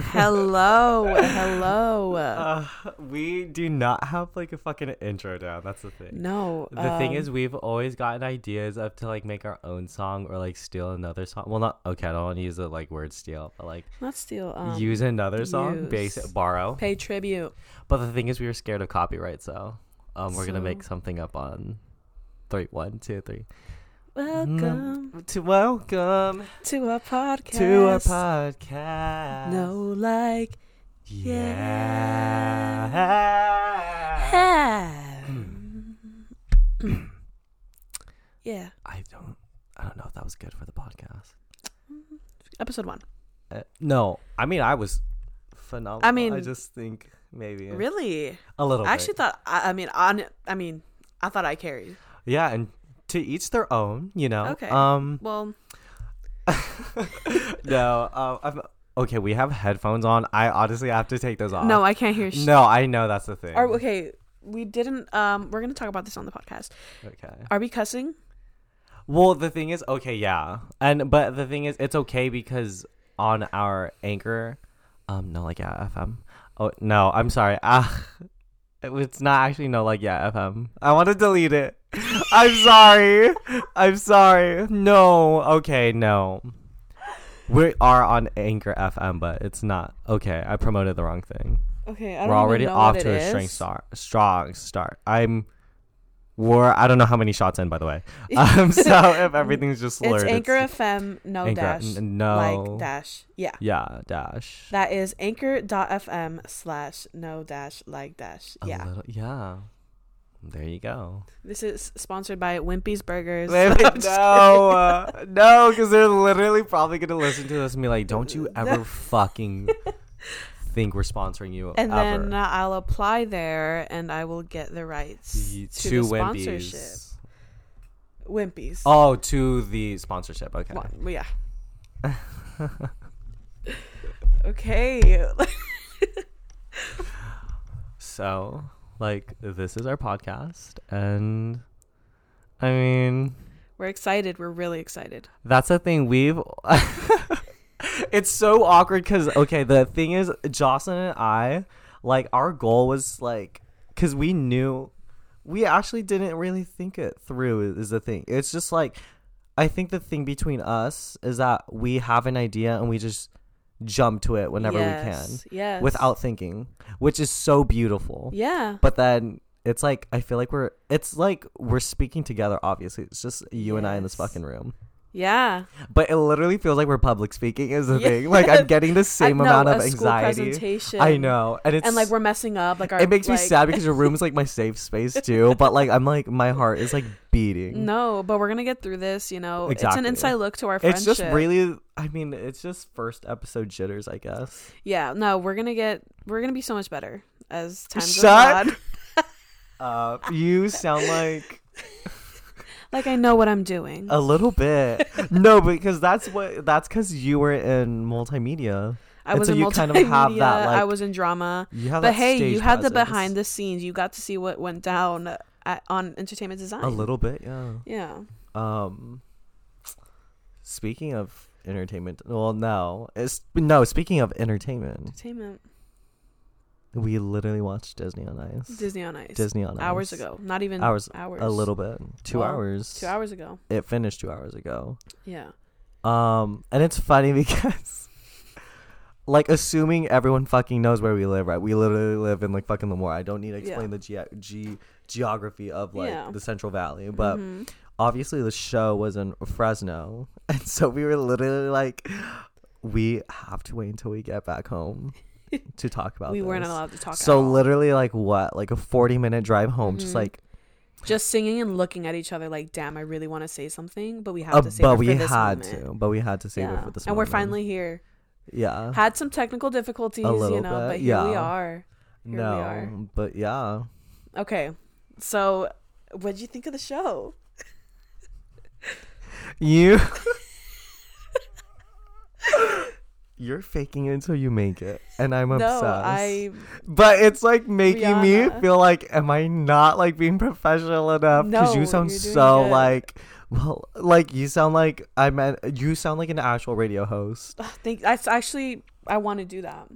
hello, hello. Uh, we do not have like a fucking intro down. That's the thing. no, The thing um, is, we've always gotten ideas of to like make our own song or like steal another song. Well, not okay. I don't want to use the like word steal, but like not steal. Um, use another song, base use. borrow. pay tribute. But the thing is, we were scared of copyright, so um, we're gonna make something up on three, one, two, three. Welcome To welcome to our podcast. to our podcast. No, like, Yeah. yeah. I don't. I don't know if that was good for the podcast. Episode one. Uh, no, I mean I was phenomenal. I mean- I just think maybe Really? a little. I actually thought. I, I mean, on. I mean, I thought I carried. yeah, and to each their own. You know. Okay. Um. Well, no. Um. I'm, okay, we have headphones on. I honestly have to take those off. no, I can't hear. Sh- No, I know that's the thing. Or, okay, we didn't. Um, we're gonna talk about this on the podcast. okay. Are we cussing? Well, the thing is, okay, yeah, and but the thing is, it's okay because on our anchor, um, no, like yeah, FM. Oh no, I'm sorry. Ah, it's not actually no, like yeah, FM. I want to delete it. I'm sorry. I'm sorry. No, okay, no. We are on Anchor FM, but it's not okay. I promoted the wrong thing. Okay, I don't We're already off to a strong start. Strong start. I'm. We're I don't know how many shots in by the way. Um, so if everything's just slurred, It's Anchor FM, no Anchor- dash, n- no. like dash. Yeah, Yeah, dash. that is Anchor.fm slash no dash like dash. A Yeah, little- yeah. There you go. this is sponsored by Wimpy's Burgers. Wait, I'm wait, just no, uh, no, because they're literally probably gonna listen to this and be like, "Don't you ever fucking think we're sponsoring you and ever?" then uh, I'll apply there, and I will get the rights to, to the sponsorship. Wimpy's. Wimpy's. Oh, to the sponsorship. Okay. Well, yeah. okay. So, like, this is our podcast, and I mean, We're excited. We're really excited. that's the thing. We've. it's so awkward because okay, the thing is, Jocelyn and I, like, our goal was like, because we knew, we actually didn't really think it through. Is the thing. It's just like, I think the thing between us is that we have an idea and we just jump to it whenever we can Yes, Yes. without thinking, which is so beautiful. Yeah. But then it's like I feel like we're it's like we're speaking together obviously. It's just you and I in this fucking room. Yeah. But it literally feels like we're public speaking is the Yeah. thing. Like I'm getting the same I amount of a anxiety. presentation. I know. And it's And like we're messing up. Like our it makes me sad because your room is like my safe space too. But like I'm like my heart is like beating. No, but we're gonna get through this. You know, it's an inside look to our friendship. It's just really I mean, it's just first episode jitters, I guess. Yeah. No, we're gonna get. We're gonna be so much better as time goes Shut on. Uh you sound like Like I know what I'm doing. A little bit. no, because that's what that's because you were in multimedia. I and was so in you multimedia. kind of have that, like, I was in drama. You have But hey, you had the behind the scenes. You got to see what went down at, on entertainment design. a little bit, yeah. Yeah. Um, speaking of entertainment, well, no, it's no. Speaking of entertainment, Entertainment. We literally watched Disney on Ice. Disney on Ice. Disney on Ice. hours ago. Not even Hours- Hours. A little bit. Two Well, hours. Two hours ago. It finished two hours ago. Yeah. Um, and it's funny because, like, assuming everyone fucking knows where we live, right? We literally live in like fucking Lemoore. I don't need to Yeah. explain the ge- ge- geography of like Yeah. the Central Valley, but Mhm. obviously the show was in Fresno, and so we were literally like, we have to wait until we get back home to talk about. we weren't this. allowed to talk. So at all. literally, like what, like a forty-minute drive home, just Mhm. like, just singing and looking at each other like, damn, I really want to say something, but we have uh, to save but it we had to, but we had to save it for this. and we're moment. finally here. yeah, Had some technical difficulties, little you know, bit, but here we yeah. are. we no, are. but yeah. Okay, so what'd you think of the show? You You're faking it until you make it. And I'm obsessed. No, I But it's like making me feel like am I not like being professional enough? Because No, you sound so good. like well like you sound like I meant you sound like an actual radio host. i think that's actually I want to do that.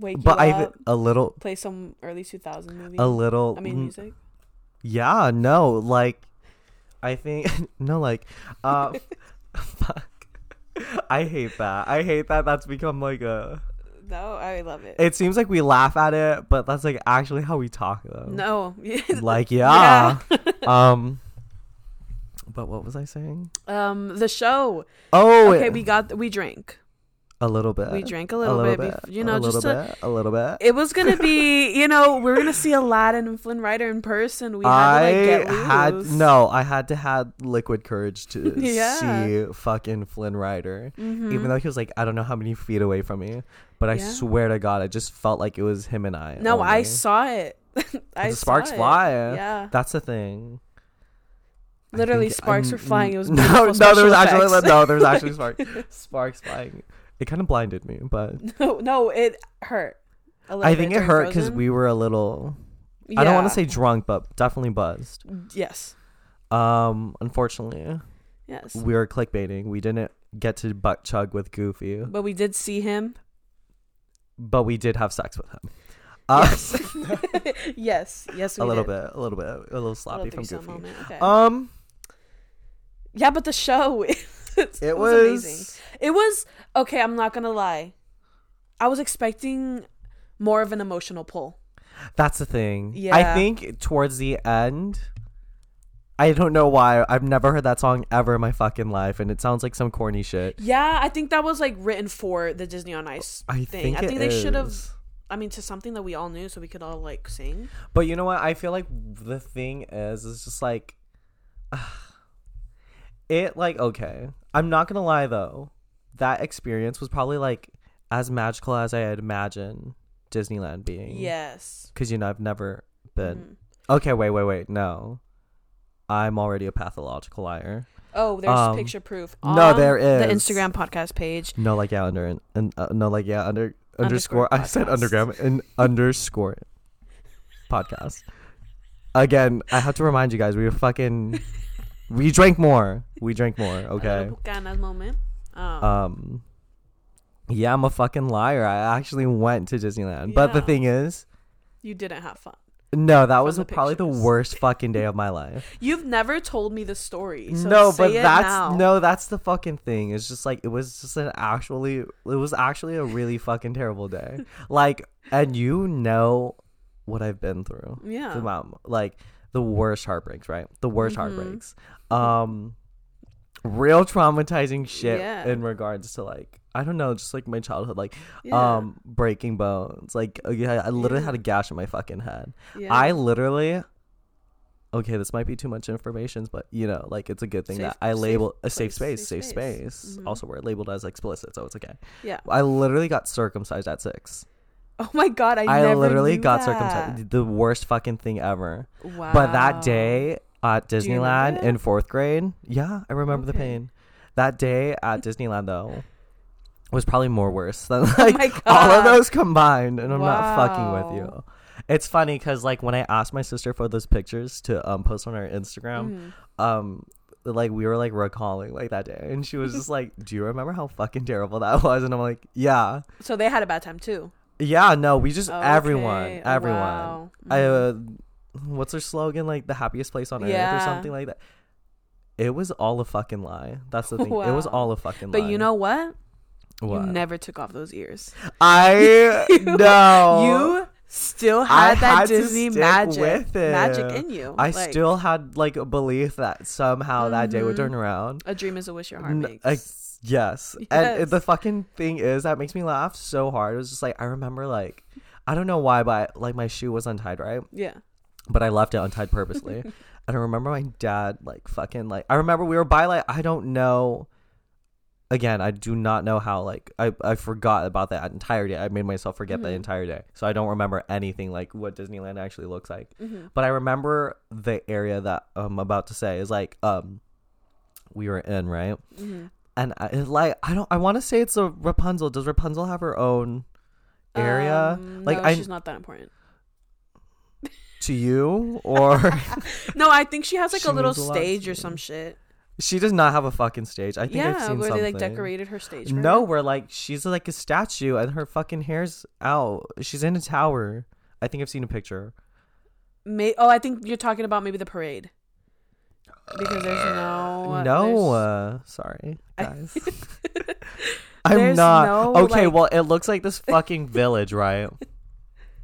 Wake but I up, a little play some early 2000 movie. a little I mean, music. Yeah, no, like I think no like uh. I hate that. I hate that that's become like a No, I love it. It seems like we laugh at it, but that's like actually how we talk though. no. Like yeah. um but what was I saying? um, the show. Oh, Okay, we got we drank. A little bit. We drank a little, bit, bef- you know, a just little to. bit, a little bit. It was gonna be, you know, we are gonna see Aladdin and Flynn Rider in person. We had I to like had no, I had to have liquid courage to Yeah. see fucking Flynn Rider. Mhm. Even though he was like I don't know how many feet away from me, but I Yeah. swear to God, I just felt like it was him and I. no, I saw it. I the sparks fly. Yeah, That's the thing. Literally think sparks I'm- were flying. It was no, no. There was actually effects. no. There was actually sparks. Sparks flying. It kind of blinded me, but no, no, it hurt. a little I think it hurt because we were a little. I don't want to say drunk, but definitely buzzed. yes, Um, unfortunately, yes, we were clickbaiting. We didn't get to butt chug with Goofy, but we did see him. but we did have sex with him. Uh, Yes, yes, a little did. bit, a little bit, a little A little sloppy from Goofy. Okay. Um, yeah, but the show. it, it was was. amazing. It was okay. I'm not gonna lie. I was expecting more of an emotional pull. That's the thing. Yeah. I think towards the end, I don't know why. I've never heard that song ever in my fucking life, and it sounds like some corny shit. Yeah, I think that was like written for the Disney on Ice I thing. think I think they should have. I mean, to something that we all knew, so we could all like sing. But you know what? I feel like the thing is, is just like, it like okay. I'm not gonna lie though, that experience was probably like as magical as I had imagined Disneyland being. Yes. Because you know I've never been. Mhm. Okay, wait, wait, wait. No, I'm already a pathological liar. Oh, there's Um, picture proof. no, there is The. Instagram podcast page. No, like yeah, under and uh, no, like yeah, under underscore. Underscore I said undergram and underscore podcast. Again, I have to remind you guys, we were fucking, we drank more. We drink more. Okay. Bucanas moment. Um, Um. Yeah, I'm a fucking liar. I actually went to Disneyland, but the thing is, you didn't have fun. no, that was the probably the worst fucking day of my life. You've never told me the story. So no, but it that's now. no, that's the fucking thing. It's just like it was just an actually, it was actually a really fucking terrible day. like, and you know what I've been through. Yeah. Amount- like the worst heartbreaks, right? The worst Mhm. heartbreaks. Um, real traumatizing shit Yeah. in regards to like I don't know, just like my childhood, like Yeah. um breaking bones. Like uh, yeah, I literally Yeah. had a gash in my fucking head. I literally. Okay, this might be too much information, but you know, like it's a good thing Safe- that I label a place, safe space, safe space. space. Mhm. Also, we're labeled as explicit, so it's okay. yeah. I literally got circumcised at six. Oh my god, I, I, literally got that. circumcised. The worst fucking thing ever. Wow. But that day at Disneyland in fourth grade, yeah, I remember the Okay. pain. That day at Disneyland though was probably more worse than Oh like my all of those combined, and I'm not fucking with Wow. you. It's funny because like when I asked my sister for those pictures to um post on our Instagram, Mhm. um like we were like recalling like that day, and she was just like, "Do you remember how fucking terrible that was?" And I'm like, "Yeah, So they had a bad time too. yeah, no, we just Okay, everyone, everyone." wow. I uh, what's her slogan? Like the happiest place on earth or something like that. It was all a fucking lie. That's the thing. It was all a fucking but lie. But you know what? what? You never took off those ears. I no. You still I had that had Disney magic, magic in you. I Like, still had like a belief that somehow that day would Mhm. turn around. a dream is a wish your heart N- makes. ex- yes. And Yes. the fucking thing is that makes me laugh so hard. It was just like I remember like I don't know why, but like my shoe was untied, right? yeah. But I left it untied purposely. and I remember my dad like fucking like I remember we were by like I don't know again, I do not know how like I, I forgot about that entire day. I made myself forget the Mhm. entire day. So I don't remember anything like what Disneyland actually looks like. hmm But I remember the area that I'm about to say is like um we were in, right? hmm And I, it's like I don't I want to say it's a Rapunzel. Does Rapunzel have her own area? Um, like no, I she's not that important. To you or No, I think she has like She a little a stage or some shit. She does not have a fucking stage. I think I've yeah, seen where something. they like decorated her stage. No, her. where like she's like a statue and her fucking hair's out. She's in a tower. I think I've seen a picture. May- oh, I think you're talking about maybe the parade. Because there's no no, there's- uh, sorry, guys. I'm not. no, okay, like- well, it looks like this fucking village, right?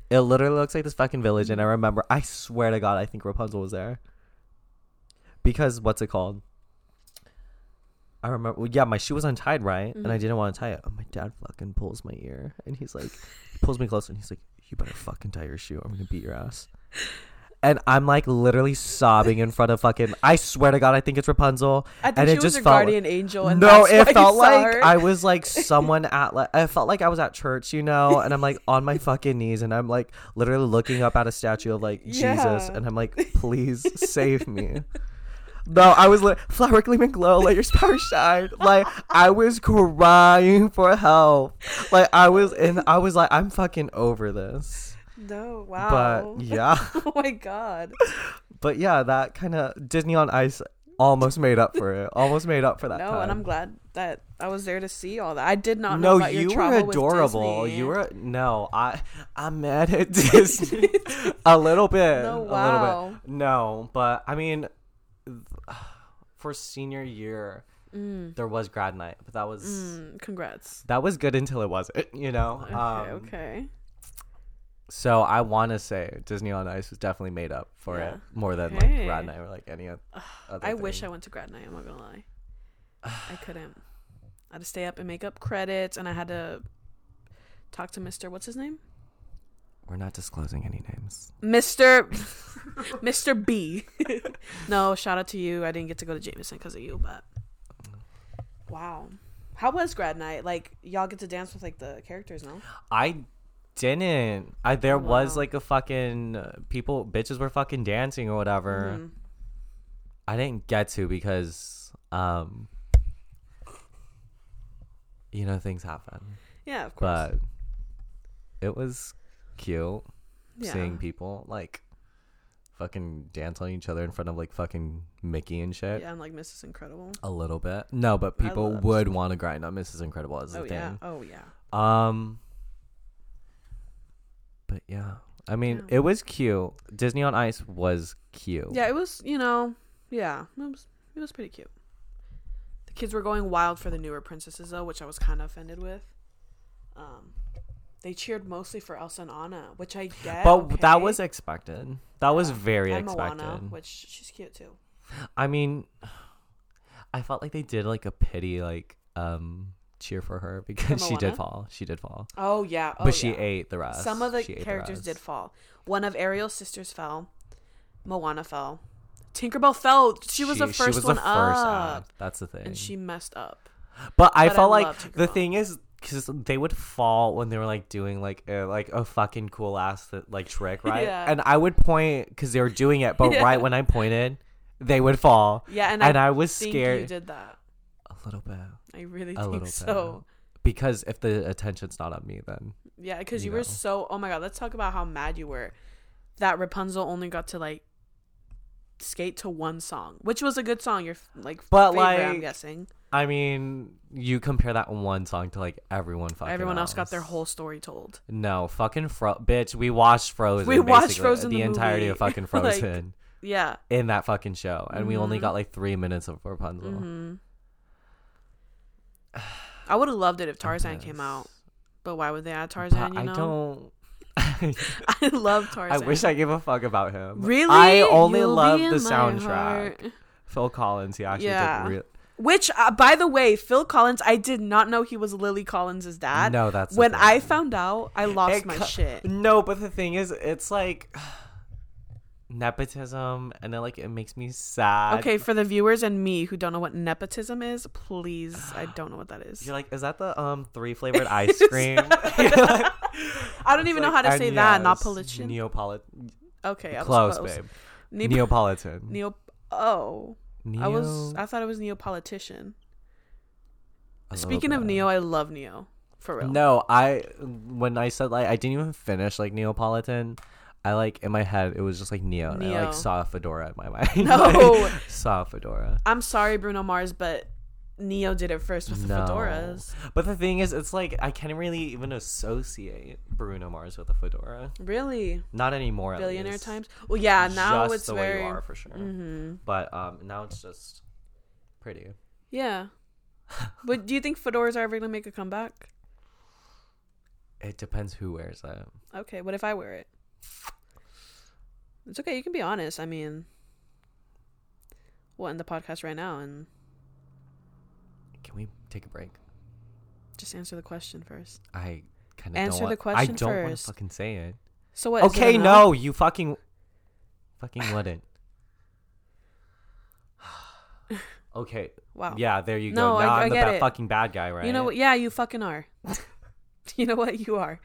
It literally looks like this fucking village, and I remember. I swear to God, I think Rapunzel was there. Because what's it called? I remember. well, Yeah, my shoe was untied, right, and I Mhm. didn't want to tie it. And my dad fucking pulls my ear, and he's like, he pulls me closer, and he's like, "You better fucking tie your shoe. or I'm gonna beat your ass." And I'm like literally sobbing in front of fucking. I swear to God, I think it's Rapunzel. I think and she it was just felt- guardian angel, and no, that's it felt like her. I was like someone at like I felt like I was at church, you know, and I'm like on my fucking knees and I'm like literally looking up at a statue of like Jesus Yeah. and I'm like, please save me. No, I was like, flower gleam and glow, let your star shine. Like I was crying for help. Like I was and I was like, I'm fucking over this. No, wow. But yeah. oh my god. But yeah, that kind of Disney on Ice almost made up for it. Almost made up for that. No, time. and I'm glad that I was there to see all that. I did not know No, about your you were travel with adorable. You were no, I I'm mad at Disney a little bit. No, A little wow. bit. No, but I mean for senior year Mm, there was grad night, but that was mm, congrats. that was good until it wasn't, you know. Okay, um, okay. So I want to say Disney on Ice was definitely made up for Yeah. it more than Okay. like grad night or like any oth- other. I wish I went to grad night. I'm not gonna lie. I couldn't. I had to stay up and make up credits, and I had to talk to Mister. What's his name? We're not disclosing any names. Mister Mister B. no, shout out to you. I didn't get to go to Jameson because of you, but mm. wow. How was grad night? Like y'all get to dance with like the characters, no? I didn't. I there Oh, was like a fucking uh, people bitches were fucking dancing or whatever. Mhm. I didn't get to because um you know things happen. Yeah, of course. But it was cute yeah. seeing people like fucking dance on each other in front of like fucking Mickey and shit. yeah, and like Mrs. Incredible. A little bit. No, but people would want to grind on Mrs. Incredible as Oh yeah. thing. Oh yeah. Um But yeah. I mean, Yeah. it was cute. Disney on Ice was cute. Yeah, it was. You know. Yeah, it was. It was pretty cute. The kids were going wild for the newer princesses though, which I was kind of offended with. Um, they cheered mostly for Elsa and Anna, which I get. But that was expected. That was very and expected. Moana, which she's cute too. I mean, I felt like they did like a pity like um cheer for her because she did fall. She did fall. Oh yeah. Oh, but she yeah. ate the rest. Some of the She characters rest. did fall. One of Ariel's sisters fell. Moana fell. Tinkerbell fell. She was the first she was one the first up. That's the thing. and she messed up. But I But I felt like the thing is because they would fall when they were like doing like a, like a fucking cool ass uh, like trick, right? Yeah. And I would point because they were doing it, but Yeah. right when I pointed, they would fall, Yeah, and, and I, I was scared you did that. Little bit I really a think so. because if the attention's not on me, then Yeah, because you, You were know. so. Oh my god, let's talk about how mad you were that Rapunzel only got to like skate to one song, which was a good song. Your like, But, favorite, I'm guessing I mean, you compare that one song to like everyone fucking. everyone else got their whole story told. No, fucking Fro, bitch. We watched Frozen. We watched Frozen the, the entirety of fucking Like, Frozen Yeah. in that fucking show, and we only Mhm. got like three minutes of Rapunzel. hmm I would have loved it if Tarzan came out, but why would they add Tarzan? You know, I don't. I love Tarzan. I wish I gave a fuck about him. really. I only You'll love the soundtrack. heart. Phil Collins. He actually Yeah. did. Real- Which, uh, by the way, Phil Collins, I did not know he was Lily Collins' dad. no, that's when. I found out, I lost It my co- shit. No, but the thing is, it's like nepotism, and then like it makes me sad. Okay, for the viewers and me who don't know what nepotism is, please, I don't know what that is. You're like, is that the um three flavored ice cream? I don't even know how to say that. Not politician. Neapolitan. okay, I was Close, close. babe. Ne- Neapolitan. Neo. Oh, Ne-Yo. I was. I thought it was little Speaking of. Ne-Yo, I love Ne-Yo. For real. No, I when I said like I didn't even finish like Neapolitan. I like in my head it was just like Ne-Yo, and I like saw a fedora in my mind. No. Like, saw a fedora. I'm sorry, Bruno Mars, but Ne-Yo did it first with the No. fedoras. But the thing is, it's like I can't really even associate Bruno Mars with a fedora. Really, Not anymore. at billionaire times. Well, yeah, now Just it's the very. way you are for sure. hmm But um, now it's just pretty. Yeah. but do you think fedoras are ever gonna make a comeback? It depends who wears it. Okay, what if I wear it? It's okay. You can be honest. I mean, we'll end the podcast right now and Can we take a break? just answer the question first. I kind of Answer don't the want, question I don't want to fucking say it. So what? is it a okay, no, you fucking, fucking wouldn't. okay, Wow. yeah, there you go. I- Now I I'm the get ba- it. fucking bad guy, right? You know what? Yeah, you fucking are. you know what? You are.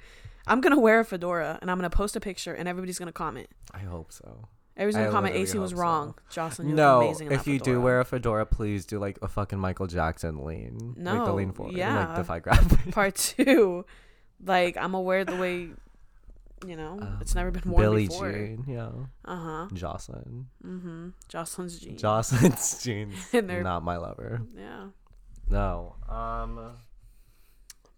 I'm gonna wear a fedora and I'm gonna post a picture and everybody's gonna comment. I hope so. Everybody's gonna comment. AC was so. wrong. Jocelyn, you no, amazing. In if you do wear a fedora, please do like a fucking Michael Jackson lean. like the No, lean forward, yeah. like defy gravity. part two, like I'm gonna wear the way, you know, it's never been worn Um, Billie before. Jean, yeah, Uh huh. Jocelyn, Mm-hmm. Jocelyn's jeans. Jocelyn's jeans. And they're- not my lover. yeah. No, um,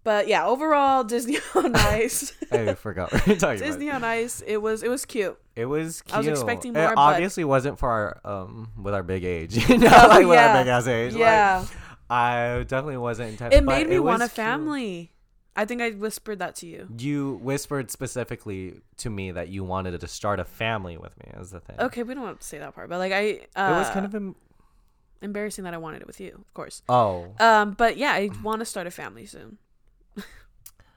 But yeah, overall Disney on Ice. I forgot what you're talking about. Disney about. on Ice. It was it was cute. It was cute. I was expecting It more, but- obviously wasn't for our um with our big age. you know, like with yeah. our big ass age. Like, Yeah. I definitely wasn't intended. it made me want a family. I think I whispered that to you. You whispered specifically to me that you wanted to start a family with me. Is the thing. Okay, we don't want to say that part, but like I, uh, It was kind of em- embarrassing that I wanted it with you, of course. oh. Um, but yeah, I want to start a family soon.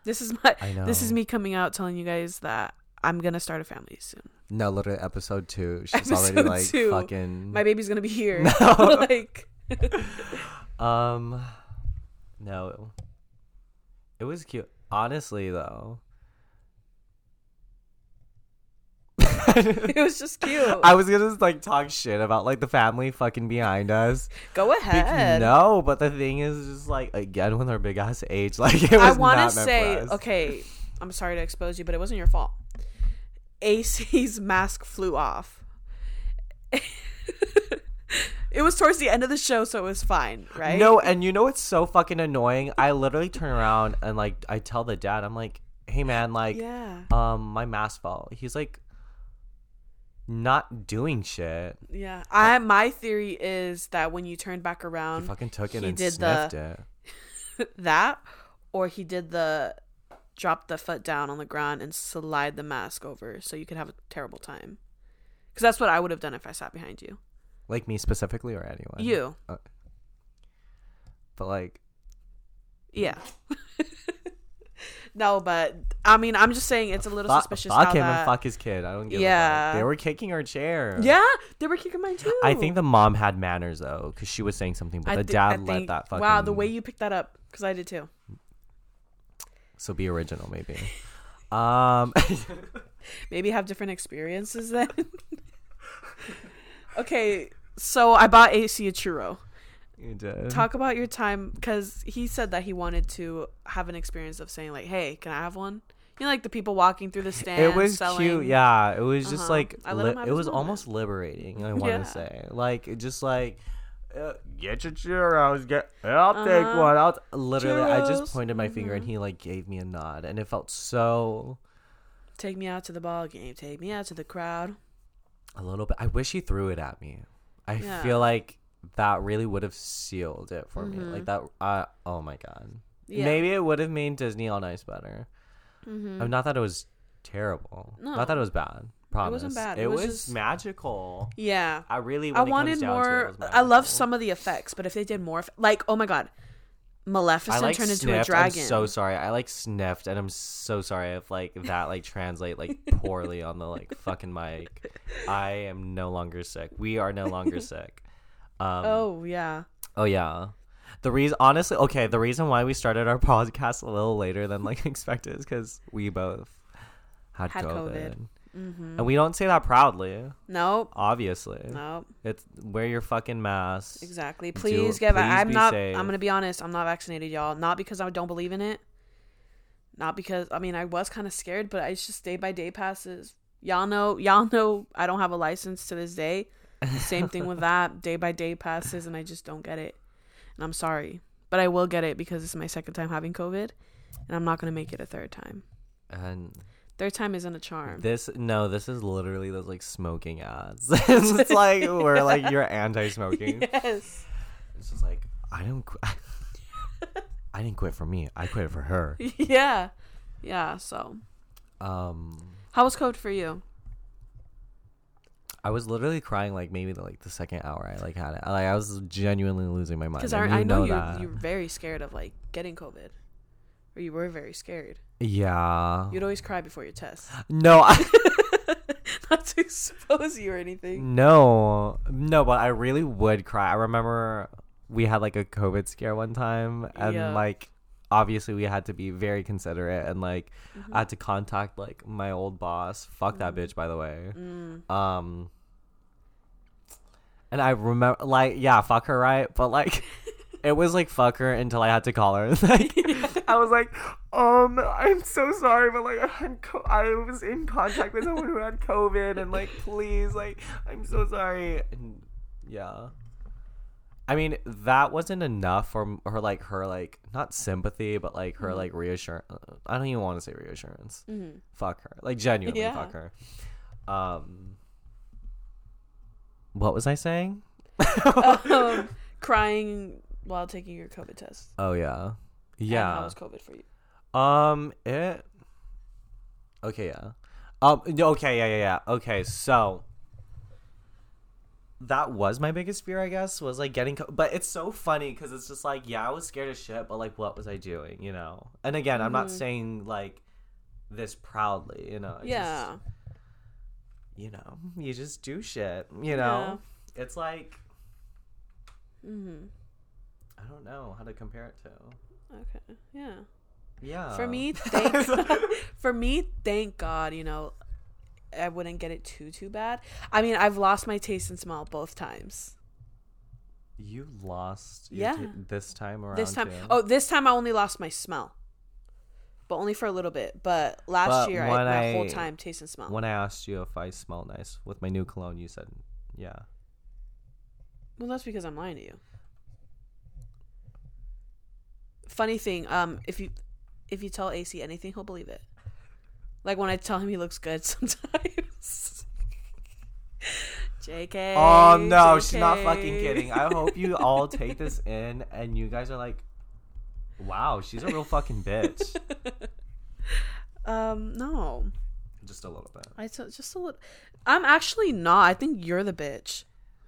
This is my, I know. this is me coming out telling you guys that I'm gonna start a family soon. No, literally episode two. She's already Episode like two. fucking. My baby's gonna be here. No. like, um, no. It was cute. Honestly, though. it was just cute. I was gonna like talk shit about like the family fucking behind us. Go ahead. No, but the thing is, just like again with our big ass age, like it was I want to say, okay, I'm sorry to expose you, but it wasn't your fault. AC's mask flew off. it was towards the end of the show, so it was fine, right? No, and you know what's so fucking annoying? I literally turn around and like I tell the dad, I'm like, "Hey man, like, yeah, um, my mask fell." He's like, not doing shit. yeah. I my theory is that when you turned back around, He fucking took it he and did sniffed the- it. that, or he did the drop the foot down on the ground and slide the mask over, so you could have a terrible time. Because that's what I would have done if I sat behind you. Like me specifically or anyone. You, uh, But like, yeah. no, but I mean, I'm just saying it's a little fuck, suspicious fuck him that. and fuck his kid. I don't give a Yeah. They were kicking our chair. Yeah, they were kicking mine too. I think the mom had manners though, because she was saying something, but I the thi- dad I let think- that fucking. Wow, the way you picked that up, because I did too. So be original, maybe. um. Maybe have different experiences then. okay, so I bought AC a churro. You did. Talk about your time, because he said that he wanted to have an experience of saying like, "Hey, can I have one?" You know, like the people walking through the stand. it was selling. cute yeah it was just Uh-huh. like li- it was almost liberating i want to Yeah. say like just like uh, get your churros get i'll take Uh-huh. one i'll t-. literally i just pointed my finger and Mhm. he like gave me a nod and it felt so Take me out to the ball game. Take me out to the crowd. a little bit i wish he threw it at me i Yeah. feel like that really would have sealed it for me Mhm. like that uh, oh my god Yeah. maybe it would have made disney on ice better Mm-hmm. Mean, not that it was terrible No. not that it was bad promise wasn't bad. it, It was was, just- magical yeah. I really. I it wanted to it, it more. I love some of the effects, but if they did more, like oh my god, Maleficent like turned sniffed. into a dragon. I'm so sorry. I like sniffed, and I'm so sorry if like that like translate like poorly on the like fucking mic. I am no longer sick. We are no longer sick. Um, oh yeah. Oh yeah. The reason, honestly, okay, the reason why we started our podcast a little later than like expected is because we both had, Had COVID. COVID. Mm-hmm. and we don't say that proudly. Nope. Obviously, Nope. it's wear your fucking mask. Exactly. Do- Please get. va- I'm not. safe. I'm gonna be honest. I'm not vaccinated, y'all. Not because I don't believe in it. Not because I mean I was kind of scared, but it's just day by day passes. Y'all know, y'all know I don't have a license to this day. Same thing with that. Day by day passes and I just don't get it. And I'm sorry. But I will get it because it's my second time having COVID and I'm not going to make it a third time. And Third time isn't a charm. this no, this is literally those like smoking ads. it's like we're like you're anti-smoking. yes. It's just like I don't. Qu- I didn't quit for me. I quit for her. yeah. Yeah, so Um, how was COVID for you? I was literally crying like maybe the, like the second hour I like had it. Like I was genuinely losing my mind. Because I, I know, know you're, very scared of like getting COVID. Or you were very scared. Yeah. You'd always cry before your test. No. I, Not to expose you or anything. no. No. But I really would cry. I remember we had like a COVID scare one time, and Yeah. like obviously we had to be very considerate, and like Mm-hmm. I had to contact like my old boss. Fuck that bitch, by the way. Um. And I remember, like, yeah, fuck her, right? But like, it was like fuck her until I had to call her. like, I was like, um, I'm so sorry, but like, I, had co- I was in contact with someone who had COVID, and like, please, like, I'm so sorry. And yeah. I mean, that wasn't enough for her, like her, like not sympathy, but like her, like reassurance. I don't even want to say reassurance. Mm-hmm. Fuck her, like genuinely Yeah. fuck her. Um, what was I saying? um, crying while taking your COVID test. Oh yeah, And yeah. how was COVID for you? Um, it. Okay, yeah. Um, okay, yeah, yeah, yeah. Okay, so that was my biggest fear, I guess, was like getting. Co- but it's so funny because it's just like, yeah, I was scared as shit, but like, what was I doing, you know? And again, I'm not Mhm. saying like this proudly, you know. it's just- Yeah. You know, you just do shit, you know. It's like Mm-hmm. I don't know how to compare it to. Okay. Yeah. Yeah. For me, thank for me, thank God, you know, I wouldn't get it too too bad. I mean, I've lost my taste and smell both times. you lost. Yeah. t- this time around. This time, too. oh, this time I only lost my smell, but only for a little bit. But last But year, I, my whole time taste and smell. When I asked you if I smell nice with my new cologne, you said, "Yeah." Well, that's because I'm lying to you. Funny thing, um, if you if you tell AC anything, he'll believe it. Like when I tell him he looks good sometimes. JK. Oh no, she's not fucking kidding. I hope you all take this in and you guys are like, "Wow, she's a real fucking bitch." um, no. Just a little bit. I t- just a little. I'm actually not. I think you're the bitch.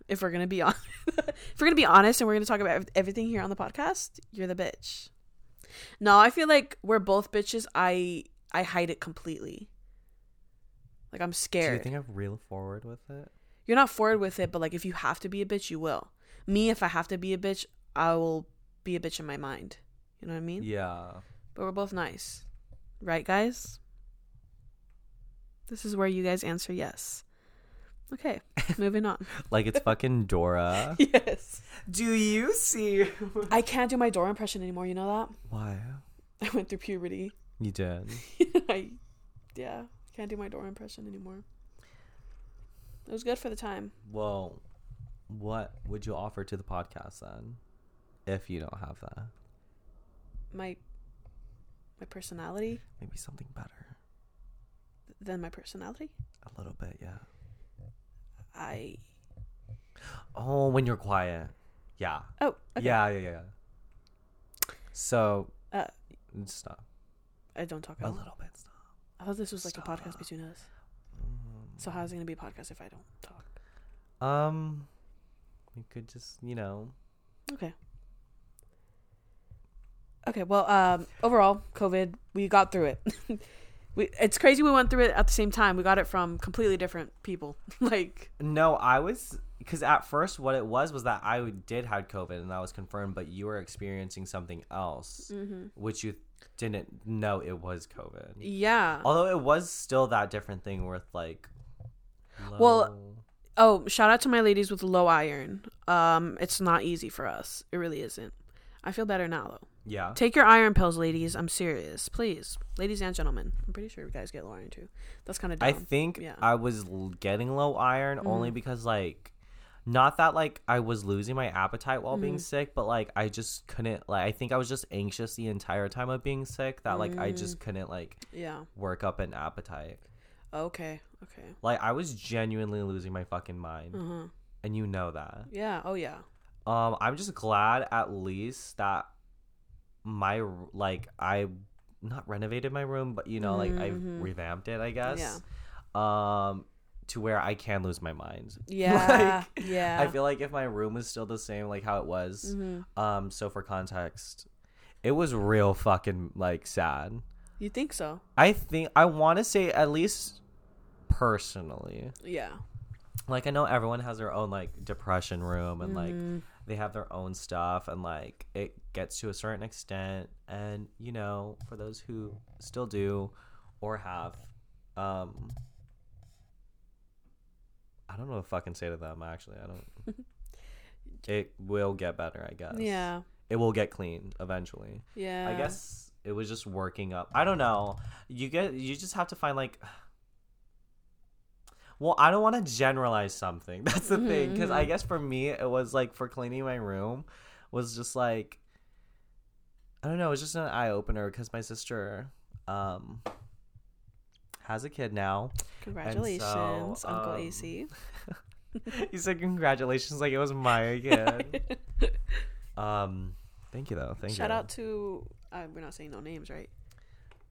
If we're gonna be on, if we're gonna be honest, and we're gonna talk about everything here on the podcast, you're the bitch. No, I feel like we're both bitches. I I hide it completely. Like I'm scared. Do you think I'm real forward with it? you're not forward with it, but like if you have to be a bitch, you will. Me, if I have to be a bitch, I will be a bitch in my mind. You know what I mean? Yeah. But we're both nice, right, guys? This is where you guys answer yes. Okay, moving on. Like it's fucking Dora. yes. Do you see? I can't do my Dora impression anymore. You know that? Why? I went through puberty. You did. I, yeah, can't do my Dora impression anymore. It was good for the time. Well, what would you offer to the podcast then, if you don't have that? My, my personality, Maybe something better. than my personality. A little bit, yeah. I. Oh, when you're quiet. Yeah. Oh. Okay. Yeah, yeah, yeah. So, Uh, stop. I don't talk A little bit. Stop. I thought this was like a podcast between us. So how's it gonna be a podcast if I don't talk? Um, we could just, you know. Okay. Okay. Well, um, overall, COVID, we got through it. we, it's crazy we went through it at the same time. We got it from completely different people. like, No, I was because at first what it was was that I did had COVID and that was confirmed, but you were experiencing something else, which you didn't know it was COVID. yeah. Although it was still that different thing with like. Well, Oh, shout out to my ladies with low iron. Um, it's not easy for us. It really isn't. I feel better now though. Yeah. Take your iron pills, ladies. I'm serious, please, ladies and gentlemen. I'm pretty sure you guys get low iron too. That's kind of. I think Yeah. I was l- getting low iron only Mhm. because like not that like I was losing my appetite while being Mhm. sick, but like I just couldn't like I think I was just anxious the entire time of being sick that like I Mm. just couldn't like yeah. work up an appetite. Okay. Okay. Like I was genuinely losing my fucking mind. Uh. And you know that. Yeah. Oh yeah. Um I'm just glad at least that my like I not renovated my room, but you know like I Mhm. revamped it, I guess. Um to where I can lose my mind. Yeah. Like, yeah. I feel like if my room was still the same like how it was, hmm um so for context, it was real fucking like sad. You think so? I think I want to say at least personally. Yeah. Like I know everyone has their own like depression room and like Mhm. They have their own stuff and like it gets to a certain extent and you know for those who still do or have um I don't know what to fucking say to them actually. I don't It will get better, I guess. Yeah. It will get clean eventually. Yeah. I guess it was just working up. I don't know. You get you just have to find like Well, I don't want to generalize something. That's the thing Mhm, because I mhm. guess for me it was like for cleaning my room was just like I don't know, it was just an eye opener because my sister um has a kid now. Congratulations, Uncle um, AC. he said congratulations like it was my kid. um thank you though. Thank Shout you. Shout out to. Uh, we're not saying no names, right?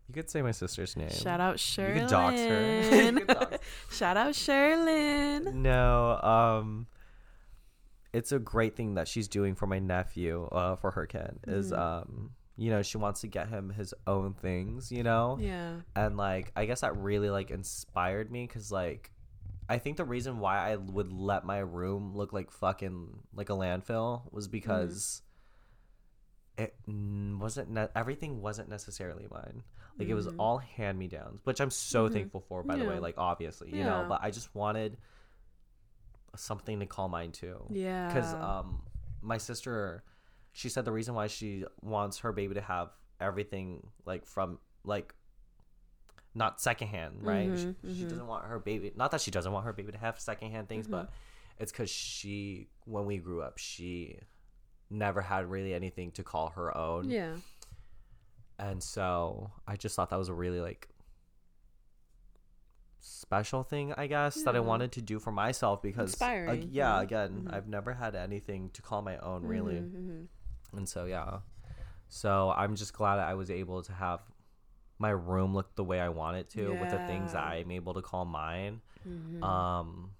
You could say my sister's name. Shout out You Sherlyn. could dox her. You could dox Shout out Sherlyn. No, um it's a great thing that she's doing for my nephew, uh, for her kid. Is Mhm. um you know, she wants to get him his own things, you know? Yeah. And like I guess that really like inspired me cuz like I think the reason why I would let my room look like fucking like a landfill was because it mm, wasn't ne- everything wasn't necessarily mine. Like it was Mhm. all hand me downs, which I'm so Mhm. thankful for, by the way. Like obviously, you know, but I just wanted something to call mine too. Yeah. Because um, my sister, she said the reason why she wants her baby to have everything like from like not secondhand, right? Mhm, she, she mhm. doesn't want her baby. Not that she doesn't want her baby to have secondhand things, but it's because she, when we grew up, she never had really anything to call her own Yeah. And so I just thought that was a really like special thing, I guess, that I wanted to do for myself because, Inspiring, yeah, yeah. again, Mhm. I've never had anything to call my own, really, Mhm, mhm. and so yeah, so I'm just glad I was able to have my room look the way I want it to with the things that I'm able to call mine, Mhm. um,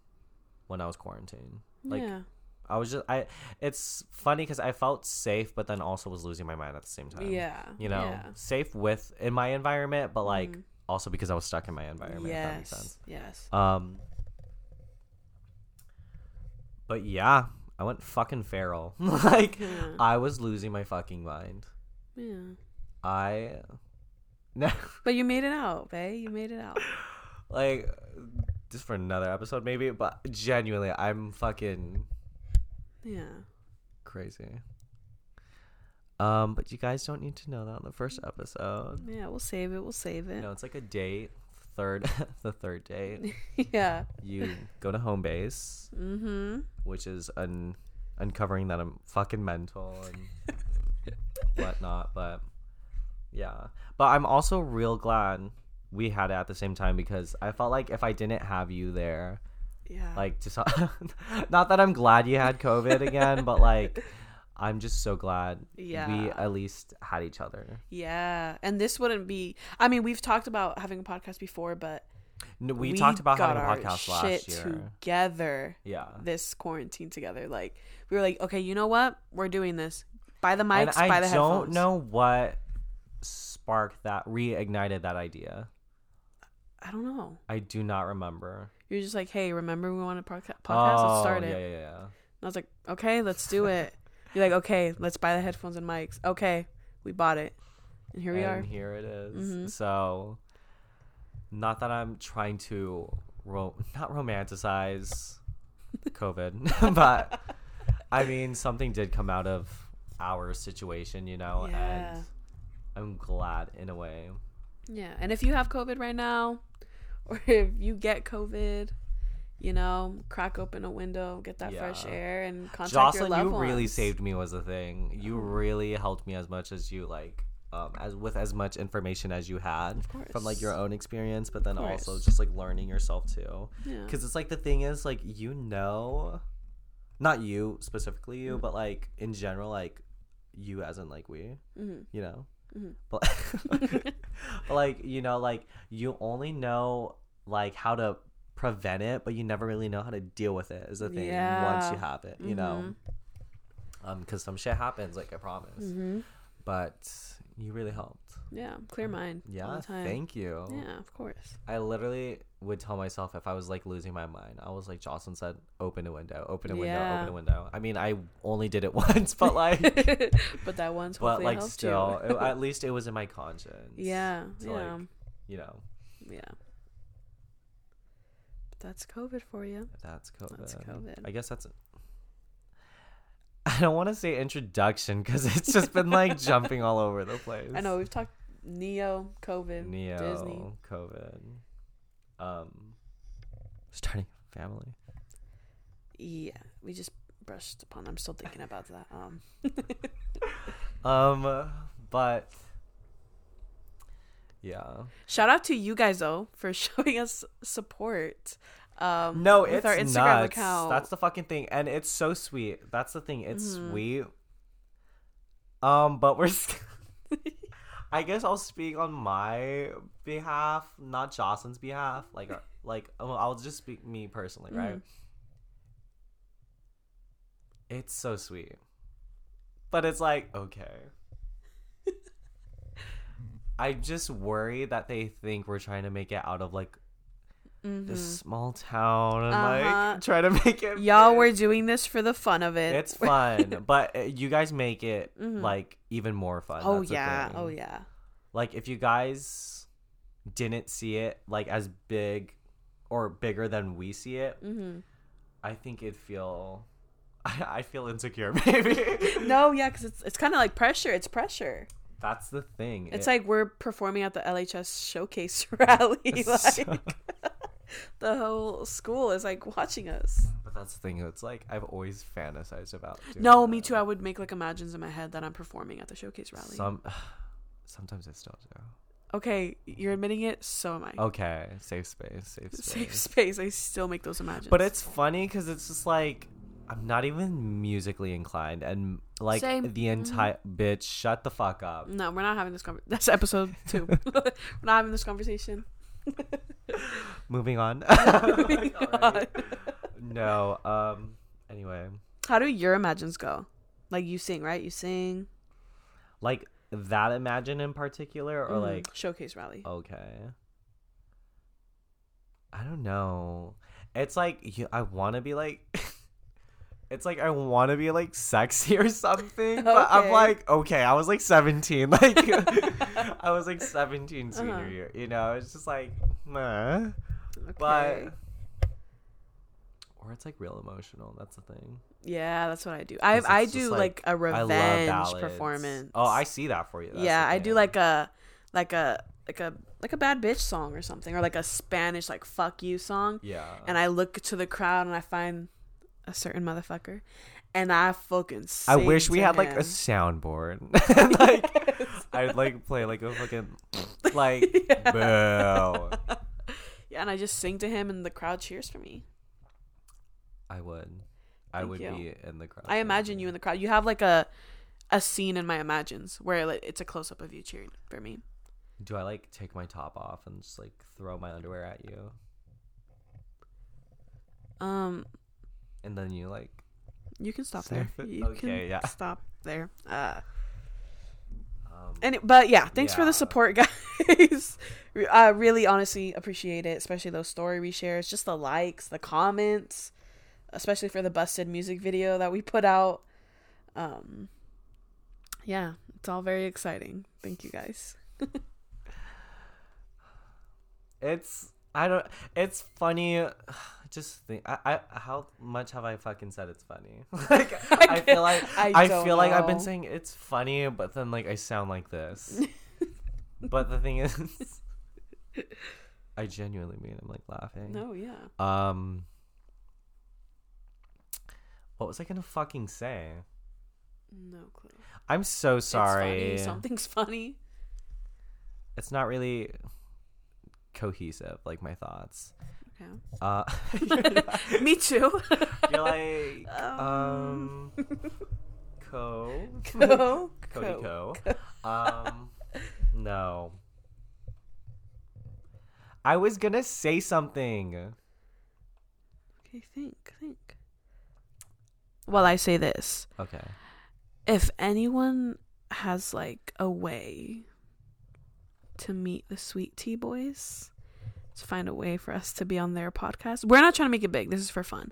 when I was quarantined. Like yeah. I was just I, it's funny because I felt safe, but then also was losing my mind at the same time Yeah. you know Yeah. safe with in my environment but like Mhm. also because i was stuck in my environment if that makes sense Yes. Yes. um but yeah i went fucking feral like Yeah. i was losing my fucking mind yeah. i no But you made it out, bae. You made it out. like just for another episode maybe but genuinely i'm fucking Yeah. crazy um but you guys don't need to know that on the first episode Yeah. We'll save it. We'll save it. No, it's like a date third the third date yeah. you go to home base, Mm-hmm. which is un- uncovering that I'm fucking mental and whatnot. But yeah, but I'm also real glad we had it at the same time because I felt like if I didn't have you there, Yeah. like just not that I'm glad you had COVID again, but like I'm just so glad we at least had each other. Yeah. And this wouldn't be. I mean, we've talked about having a podcast before, but No, we, talked about having a podcast last year. together. Yeah. This quarantine together, like we were like, okay, you know what? We're doing this. Buy the mics. and I the don't know what sparked that, reignited that idea. I don't know. I do not remember. You're just like, hey, remember we want a podca- podcast? Let's start Oh, it. Yeah, yeah, yeah. And I was like, okay, let's do it. You're like, okay, let's buy the headphones and mics. Okay, we bought it, and here we are. and are. here it is. Mhm. So, not that I'm trying to ro- not romanticize COVID, but I mean something did come out of our situation, you know, Yeah. and I'm glad in a way. Yeah, and if you have COVID right now, or if you get COVID, you know, crack open a window, get that fresh air, and contact your Jocelyn, loved you really saved me was a thing. You really helped me as much as you like, um, as with as much information as you had Of from like your own experience, but then also just like learning yourself too. Yeah. Because it's like the thing is like you know, not you specifically you, Mm. but like in general, like you as in like we, Mhm. you know. Mhm. But, but like you know, like you only know like how to prevent it, but you never really know how to deal with it. Is the thing once you have it, you know. Um, because some shit happens, like I promise. Mhm. But you really helped. Yeah, clear mind. all Yeah, the time. thank you. Yeah, of course. I literally would tell myself if I was like losing my mind, I was like Jocelyn said, open a window, open a window, Yeah. open a window. I mean, I only did it once, but like, but that once, but like still, it- at least it was in my conscience. yeah, yeah, like, you know, yeah. But that's COVID for you. that's COVID. That's COVID. I guess that's. I don't want to say introduction because it's just been like jumping all over the place. I know we've talked Ne-Yo, COVID, Ne-Yo, Disney. COVID, um, starting a family. Yeah, we just brushed upon. I'm still thinking about that. Um, Um, but yeah. shout out to you guys though for showing us support. Um, No, with it's our Instagram nuts. account. That's the fucking thing, and it's so sweet. That's the thing. It's Mhm. sweet. Um, but we're. I guess I'll speak on my behalf, not Jocelyn's behalf. Like, uh, like I'll just speak me personally, right? Mhm. It's so sweet, but it's like okay. I just worry that they think we're trying to make it out of like Mhm. this small town and Uh-huh. like try to make it. Y'all, big. we're doing this for the fun of it. It's fun, but uh, you guys make it Mhm. like even more fun. oh That's yeah, oh yeah. Like if you guys didn't see it like as big or bigger than we see it, hmm I think it'd feel. I, I feel insecure, maybe. No, yeah, because it's it's kind of like pressure. It's pressure. That's the thing. It's It- like we're performing at the LHS showcase rally. Like so- the whole school is like watching us. but that's the thing. It's like I've always fantasized about. No, me too. I would make like imagines in my head that I'm performing at the showcase rally. Some, sometimes I still do. okay, you're admitting it. So am I. Okay, safe space, safe space. Safe space. I still make those imagines. But it's funny because it's just like I'm not even musically inclined, and like Same. Mm-hmm. the entire bitch, shut the fuck up. no, we're not having this conversation. That's episode two. we're not having this conversation. Moving on. Moving on. no. Um. Anyway, How do your imagines go? Like you sing, right? You sing. like that imagine in particular, or Mhm. like showcase rally. okay. I don't know. It's like you, I want to be like. It's like I want to be like sexy or something, but I'm like, okay, I was like 17, like I was like 17 senior Uh-huh. year, you know. It's just like, meh. Okay. but or it's like real emotional. That's the thing. yeah, that's what I do. I I do like, like, a revenge performance. Oh, I see that for you. That's yeah, I do like a like a like a like a bad bitch song or something, or like a Spanish like "fuck you" song. yeah. And I look to the crowd and I find a certain motherfucker, and I fucking. I wish we had like a soundboard. like I'd like play like a fucking like boo. Yeah, and I just sing to him, and the crowd cheers for me. I would. I Thank would you. be in the crowd. I imagine you in the crowd. You have like a a scene in my imagines where like, it's a close up of you cheering for me. Do I like take my top off and just like throw my underwear at you, Um, and then you like you can stop there. It? You Okay, can yeah. stop there. Uh, um, and but yeah, thanks for the support, guys. I really honestly appreciate it, especially those story reshares, just the likes, the comments, especially for the busted music video that we put out. Um, yeah, it's all very exciting. Thank you guys. it's I don't. It's funny. Just think I, I how much have I fucking said it's funny? like I feel like I I, feel like I've been saying it's funny, but then like I sound like this. but the thing is, I genuinely mean I'm like laughing. No, yeah. Um, what was I gonna fucking say? No clue. I'm so It's sorry. funny. Something's funny. It's not really cohesive, like my thoughts. Uh, Me too. you're like Um. um, co Co. Cody Co. Co. Um, no. I was gonna say something. Okay, think, think. Well, I say this. Okay. If anyone has like a way to meet the Sweet Tea Boys, to find a way for us to be on their podcast. We're not trying to make it big. This is for fun.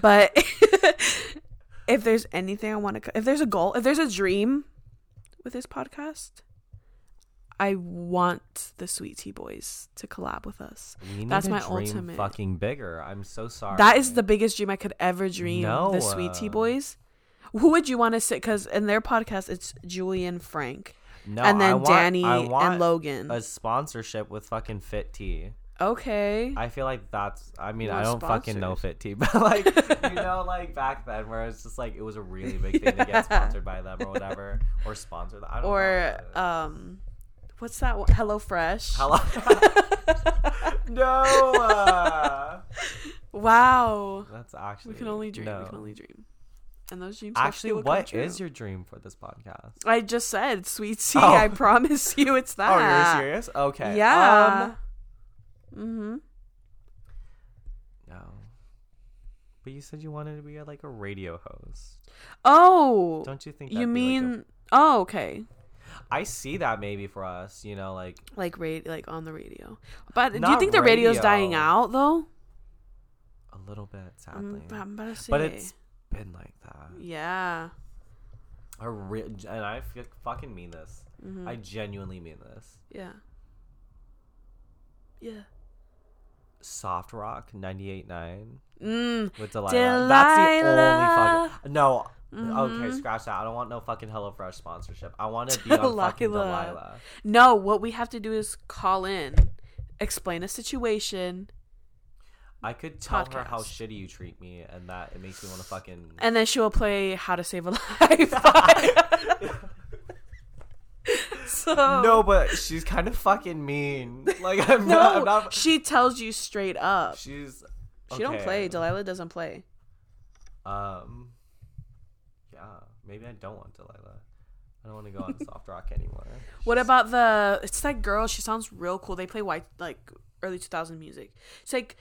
But if there's anything I want to, if there's a goal, if there's a dream with this podcast, I want the Sweet Tea Boys to collab with us. That's my ultimate- fucking bigger. I'm so sorry. That is the biggest dream I could ever dream. No, the Sweet Tea Boys. Who would you want to sit? Because in their podcast, it's Julian Frank, no, and I then want- Danny I want and Logan. a sponsorship with fucking Fit Tea. okay. I feel like that's. I mean, I don't fucking know. Fit Tea, but like you know, like back then, where it's just like it was a really big thing to get sponsored by them or whatever, or sponsored. I don't or know. um, what's that? one? Hello Fresh. Hello. no. Uh, wow. that's actually. We can only dream. No. We can only dreem. And those dreams Actually, what is your dream for this podcast? I just said sweet tea. Oh. I promise you, it's that. Oh, you're serious? Okay. Yeah. Um, mm-hmm. no. But you said you wanted to be a, like a radio host. Oh, Don't you think? you that'd like, mean? oh, okay. I see that maybe for us. You know, like Like rate, like on the radio. But do you think the radio's dying out though? a little bit, I'm, sadly. I'm about to say. but it's been like that. yeah. A re- and I f- fucking mean this. Mhm. I genuinely mean this. yeah. Yeah. Soft Rock 98.9 Mm. with Delilah. That's the only fucking. No. Mhm. Okay, scratch that. I don't want no fucking HelloFresh sponsorship. I want to be on fucking Delilah. Delilah. No, what we have to do is call in, explain a situation, I could tell her how shitty you treat me, and that it makes me want to fucking. and then she will play How to Save a Life. so no, but she's kind of fucking mean. Like I'm no, not. I'm not she tells you straight up. she's. She don't play. Delilah doesn't play. Um. Yeah, maybe I don't want Delilah. I don't want to go on soft rock anymore. What about the? It's that girl. She sounds real cool. They play white like early 2000 music. It's like,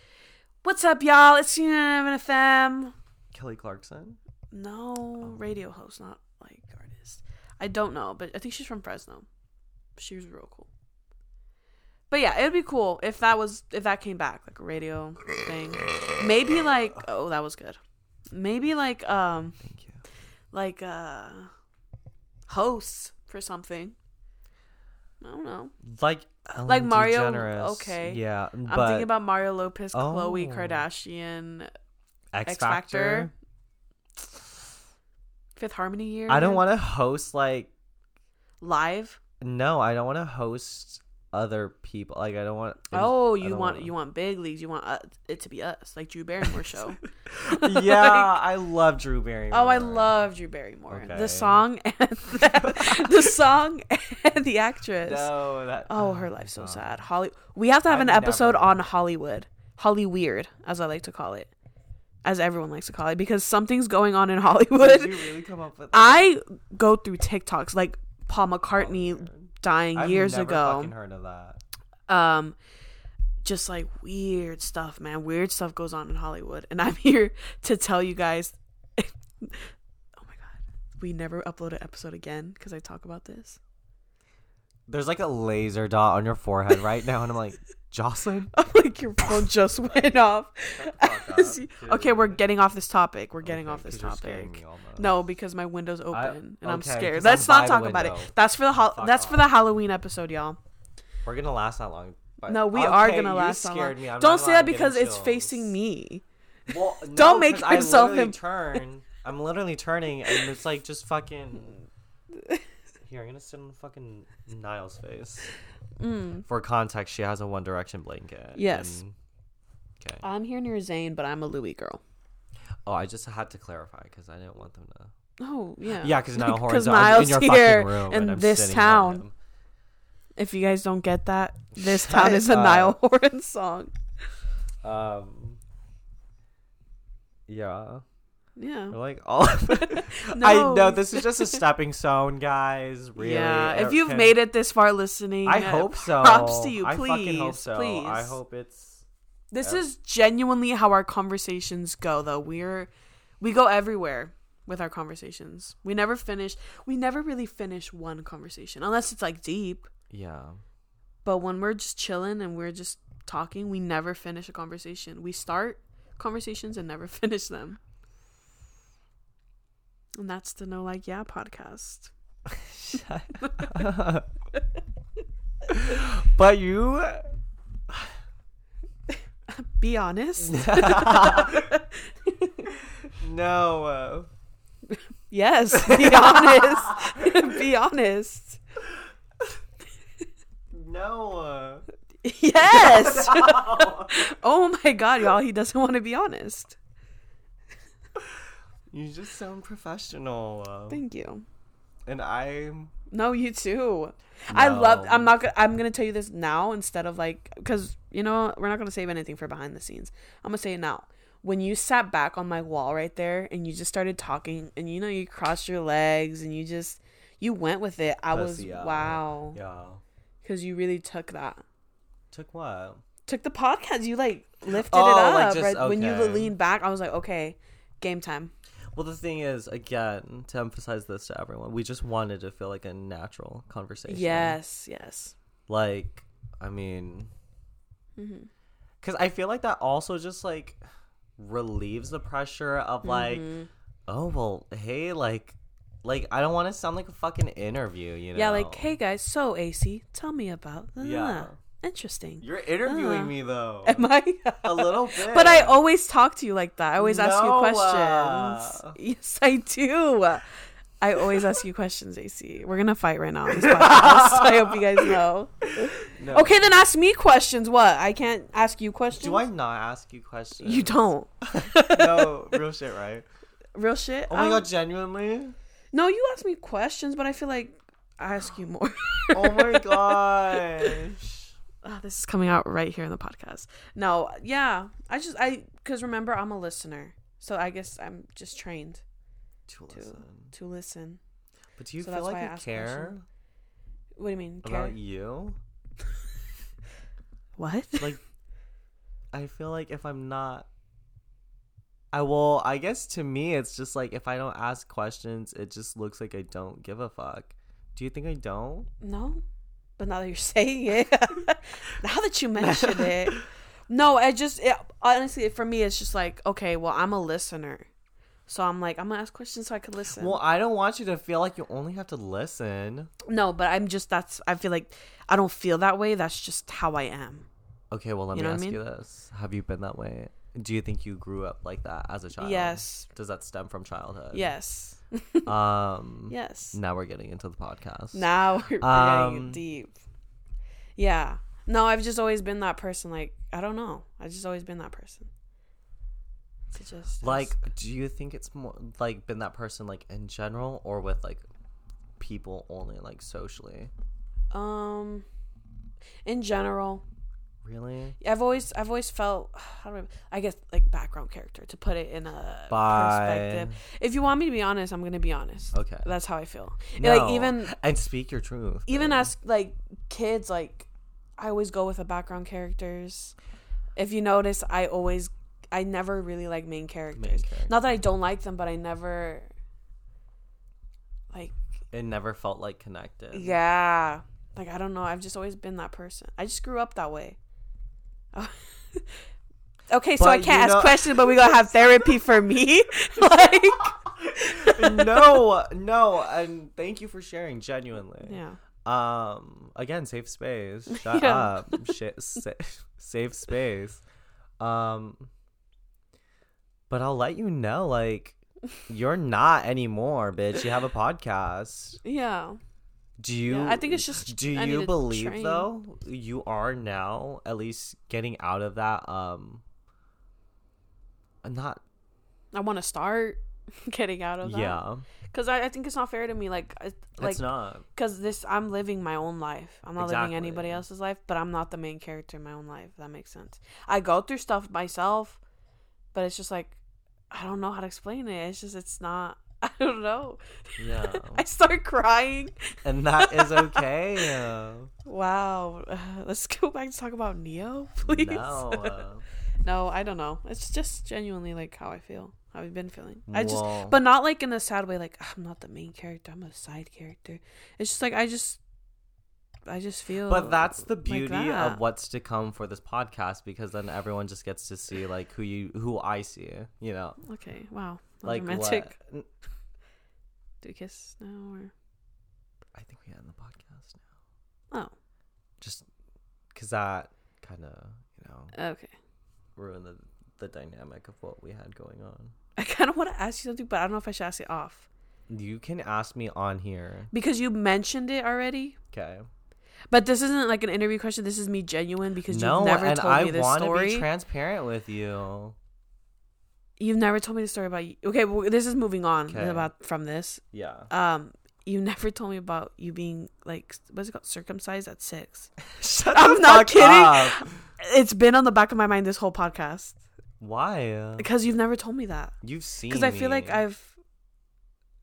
what's up, y'all? It's CNN FM. Kelly Clarkson? No, Oh. radio host, not like artist. I don't know, but I think she's from Fresno. She was real cool. But yeah, it would be cool if that was if that came back like a radio thing. Maybe like oh that was good. Maybe like um Thank you. like uh hosts for something. I don't know. Like Ellen Like Mario- DeGeneres. okay. Yeah, I'm thinking about Mario Lopez, Khloe Oh. Kardashian, X X Factor. Factor. Fifth Harmony year. I don't want to host like live. no, I don't want to host other people. Like I don't want. Oh, I you want wanna- you want big leagues. You want uh, it to be us, like Drew Barrymore show. yeah, I love Drew Barrymore. Oh, I love Drew Barrymore. Okay. The song and the, the song and the actress. No, that. Oh, her life's so sad. Holly, we have to have I've an episode never- on Hollywood, Holly Weird, as I like to call it, as everyone likes to call it, because something's going on in Did Hollywood. you really come up with? I go through TikToks like Paul McCartney dying I've years never ago. Fucking heard of that. um just like weird stuff man weird stuff goes on in hollywood and i'm here to tell you guys oh my god we never upload an episode again because i talk about this There's like a laser dot on your forehead right now, and I'm like, Jocelyn. i'm like your phone just went off Shut the fuck up, See- okay we're getting off this topic we're getting Okay, off this topic no because my window's open I- and i'm scared. let's I'm not talk about it that's for the hol- Fuck that's for the halloween episode y'all We're gonna last that long. But- No, we are gonna last so scared long. me. I'm Don't say gonna that because it's chills. facing me. Well, Don't make make 'cause I yourself literally imp- turn. I'm literally turning, and it's like just fucking. Here, I'm gonna sit on fucking Niall's face. Mm. For context, she has a One Direction blanket. Yes. and- Okay. I'm here near Zayn, but I'm a Louis girl. Oh, I just had to clarify because I didn't want them to. Oh yeah. Yeah, because Niall Horan's in your here fucking room, in and this town. If you guys don't get that, this Shut town is a up. Niall Horan song. Um. Yeah. Yeah. We're like all. No. I know this is just a stepping stone, guys. Really. Yeah. If you've can- made it this far listening, I uh, hope so. Props to you. I Please, fucking hope so. please. I hope it's. This Yeah. is genuinely how our conversations go though. We're we go everywhere with our conversations. We never finish we never really finish one conversation unless it's like deep. Yeah. But when we're just chilling and we're just talking, we never finish a conversation. We start conversations and never finish them. And that's the No Like Yeah podcast. but you. Be honest. no. Uh, yes, be honest. be honest. no. Yes. oh my god, y'all, he doesn't want to be honest. You just sound professional. Uh, Thank you. and I. No, you too. I love. I'm not. gonna I'm gonna tell you this now instead of like because you know we're not gonna save anything for behind the scenes. I'm gonna say it now. When you sat back on my wall right there and you just started talking and you know you crossed your legs and you just you went with it. I was out. wow Yeah. because you really took that. Took what? Took the podcast. You like lifted Oh, it up like, just- right when you leaned back. I was like, okay, game time. Well, the thing is, again, to emphasize this to everyone, we just wanted to feel like a natural conversation. Yes, yes. Like, I mean, Mhm. because I feel like that also just like relieves the pressure of like, Mhm. oh well, hey, like, like I don't want to sound like a fucking interview, you know? Yeah, like, hey guys, so AC, tell me about. Yeah. Interesting. you're interviewing uh, me though. Am I? a little bit, But I always talk to you like that. I always ask you questions. uh. Yes, I do. I always ask you questions, AC. We're gonna fight right now on this podcast. I hope you guys know. No. Okay, then ask me questions. What? I can't ask you questions. Do I not ask you questions? You don't. no, real shit, right? Real shit. Oh my Um, god, genuinely? No, you ask me questions, but I feel like I ask you more. Oh my gosh. Ah, this is coming out right here in the podcast. No, yeah, I just I because remember I'm a listener, so I guess I'm just trained To to listen. to listen. But do you So feel like I you care. What do you mean? Care? about you? What? Like, I feel like if I'm not. I will. I guess to me, it's just like if I don't ask questions, it just looks like I don't give a fuck. Do you think I don't? No, but now that you're saying it, now that you mention it, no, I just it, honestly for me it's just like okay, well I'm a listener, so I'm like I'm gonna ask questions so I can listen. Well, I don't want you to feel like you only have to listen. no, but I'm just that's I feel like I don't feel that way. That's just how I am. Okay, well, let You me what I ask mean? you this: Have you been that way? Do you think you grew up like that as a child? Yes, Does that stem from childhood? yes, Um. yes. Now we're getting into the podcast. Now we're Um, getting deep. Yeah. No, I've just always been that person. Like I don't know. I've just always been that person. To just Like, do you think it's more like been that person like in general or with like people only like socially? um, in general, Really? I've always I've always felt how do I, I guess like background character to put it in a Bye. perspective. If you want me to be honest, I'm gonna be honest. Okay. That's how I feel. No. Like even and speak your truth. even as like kids, like I always go with the background characters. If you notice, I always I never really like main characters. character. Not that I don't like them, but I never like it never felt like connected. yeah. Like I don't know. I've just always been that person. I just grew up that way. okay, so I can't ask know- questions, but we gonna have therapy for me. like no, no, and thank you for sharing. Genuinely. yeah. Um, again, safe space. Shut Yeah. up. Shit, sa- safe space. Um, but I'll let you know, like, you're not anymore, bitch. You have a podcast. Yeah. Do you? Yeah, I think it's just Do I you believe train. though you are now at least getting out of that? Um, not I want to start getting out of that. yeah. Because I, I think it's not fair to me. Like, I, like it's not. because this I'm living my own life. I'm not living anybody else's life, but I'm not the main character in my own life. If that makes sense. I go through stuff myself, but it's just like I don't know how to explain it. It's just it's not. I don't know. Yeah. I start crying. and that is okay. Uh, Wow. let's go back to talk about Ne-Yo, please. no. Uh, no, I don't know. It's just genuinely like how I feel. How I've been feeling. I just, well, but not like in a sad way. Like I'm not the main character. I'm a side character. It's just like I just, I just feel. But that's the like beauty that. of what's to come for this podcast because then everyone just gets to see like who you who I see, you know. Okay. Wow. That's Like romantic. what Do we kiss now or? I think we end the podcast now. Oh. Just cuz that kind of, you know, Okay. ruined the the dynamic of what we had going on. I kind of want to ask you something, but I don't know if I should ask it off You can ask me on here. because you mentioned it already. Okay. But this isn't like an interview question. This is me genuine because No, you've never told I me this want to story. be transparent with you. You've never told me the story about you. Okay, well, this is moving on Okay. about from this. Yeah. Um, you never told me about you being like what's it called circumcised at six. Shut I'm not kidding. up. It's been on the back of my mind this whole podcast Why? because you've never told me that. You've seen Because I feel like. I've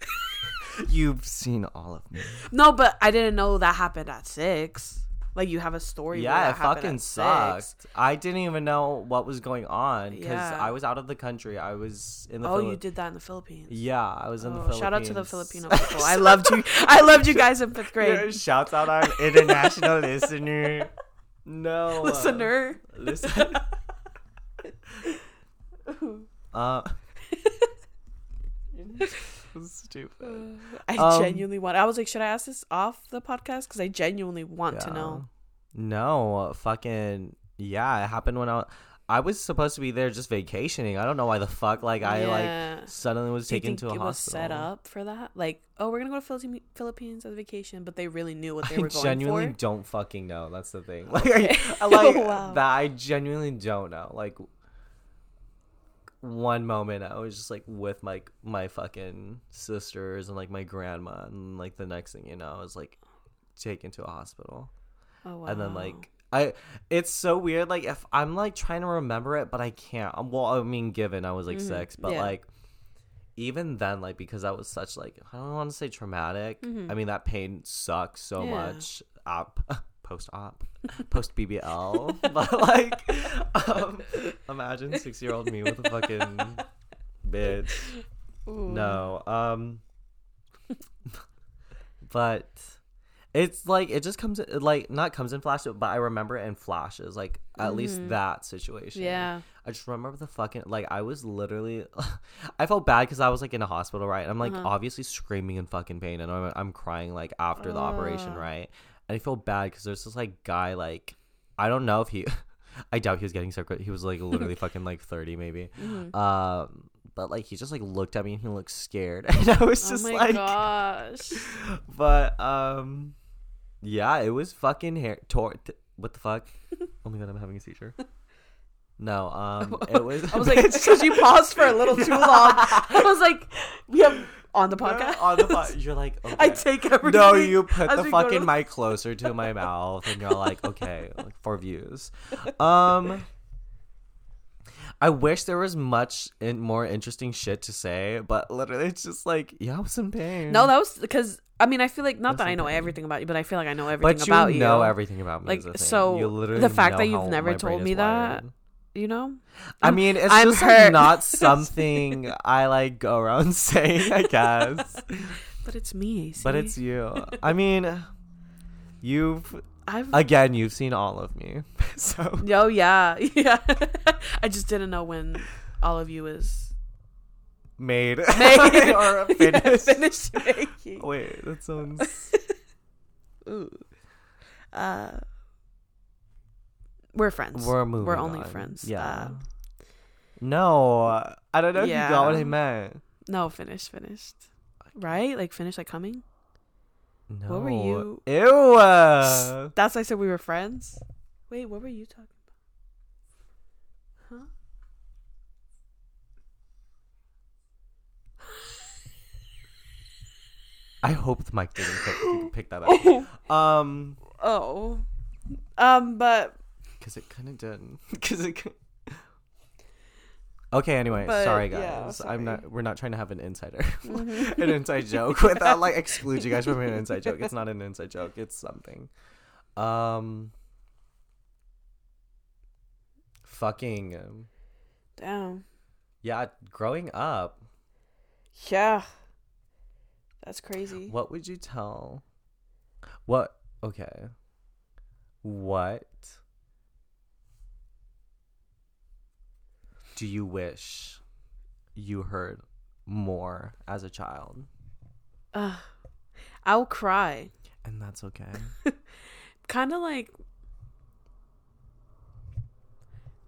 You've seen all of me. no, but I didn't know that happened at six. Like you have a story. Yeah, it fucking sucked. six. I didn't even know what was going on because Yeah. I was out of the country. I was in the. Oh, you did that in the Philippines. Yeah, I was in the Oh, Philippines. shout out to the Filipino people. I loved you. I loved you guys in fifth grade. Yeah, shouts out our international listener. No, uh, Listener. listen. uh, stupid. I Um, genuinely want. I was like, should I ask this off the podcast? Because I genuinely want to know. No, fucking yeah. It happened when I I was supposed to be there just vacationing. I don't know why the fuck like I Yeah. like suddenly was taken think to a it hospital. was set up for that? Like, oh, we're gonna go to Philippi- Philippines as a vacation, but they really knew what they I were going genuinely for. Genuinely don't fucking know. That's the thing. Like, Okay. I, like Oh, wow. that. I genuinely don't know. Like, one moment I was just like with my my fucking sisters and like my grandma, and like the next thing you know, I was like taken to a hospital, Oh wow. and then like. I it's so weird like if I'm like trying to remember it but I can't. Um, Well, I mean given I was like Mhm. 6, but Yeah. like even then like because that was such like I don't want to say traumatic. Mhm. I mean that pain sucks so Yeah. much op post op post BBL but like um imagine 6 year old me with a fucking bitch. Ooh. No. Um but it's like it just comes like not comes in flashes but I remember it in flashes like at least Mhm. that situation. Yeah. I just remember the fucking like I was literally I felt bad because I was like in a hospital right and I'm like Uh-huh. obviously screaming in fucking pain and I'm, I'm crying like after the operation right I feel bad because there's this like guy like I don't know if he I doubt he was getting sick he was like literally fucking like 30 maybe Mhm. um but like he just like looked at me and he looked scared and I was Oh just my like gosh. but um yeah it was fucking hair tor- t- what the fuck oh my god I'm having a seizure no um it was I was like, because you paused for a little too long. I was like, we have on the podcast. on the pod you're like okay. I take everything. no you put the go to fucking mic closer to my mouth and you're like okay like for views um I wish there was much in, more interesting shit to say, but literally it's just like, yeah, I was in pain. No, that was because I mean I feel like not that I know everything about you, but I feel like I know everything but you about you. know everything about me. Like, is the thing. so, you literally the fact that you've never told me is that, wired. You know. I mean, it's I'm just like not something I like go around saying, I guess. But it's me. but it's you. I mean, you've I've. again, you've seen all of me, so oh yeah, yeah. I just didn't know when all of you was made, made or Yeah, finished. finished making. Wait, that sounds Ooh. Uh, we're friends. We're moving. We're only on. friends. Yeah. Uh, no, I don't know if you got what I meant. no, finished, finished. Right? Like finished, like coming. No. What were you- Ew. That's why I said we were friends. Wait, what were you talking about? Huh? I hope the mic didn't pick, pick that up. Um, Oh. Um, but because it kind of did. Because it. Okay. Anyway, But, sorry yeah, guys. sorry. I'm not. We're not trying to have an insider, Mhm. an inside joke without like exclude you guys from an inside joke. It's not an inside joke. It's something. Um. Fucking. Um, damn. yeah, growing up, Yeah. That's crazy. what would you tell? What? Okay. What do you wish you heard more as a child? Ugh. I'll cry. And that's okay. Kind of like.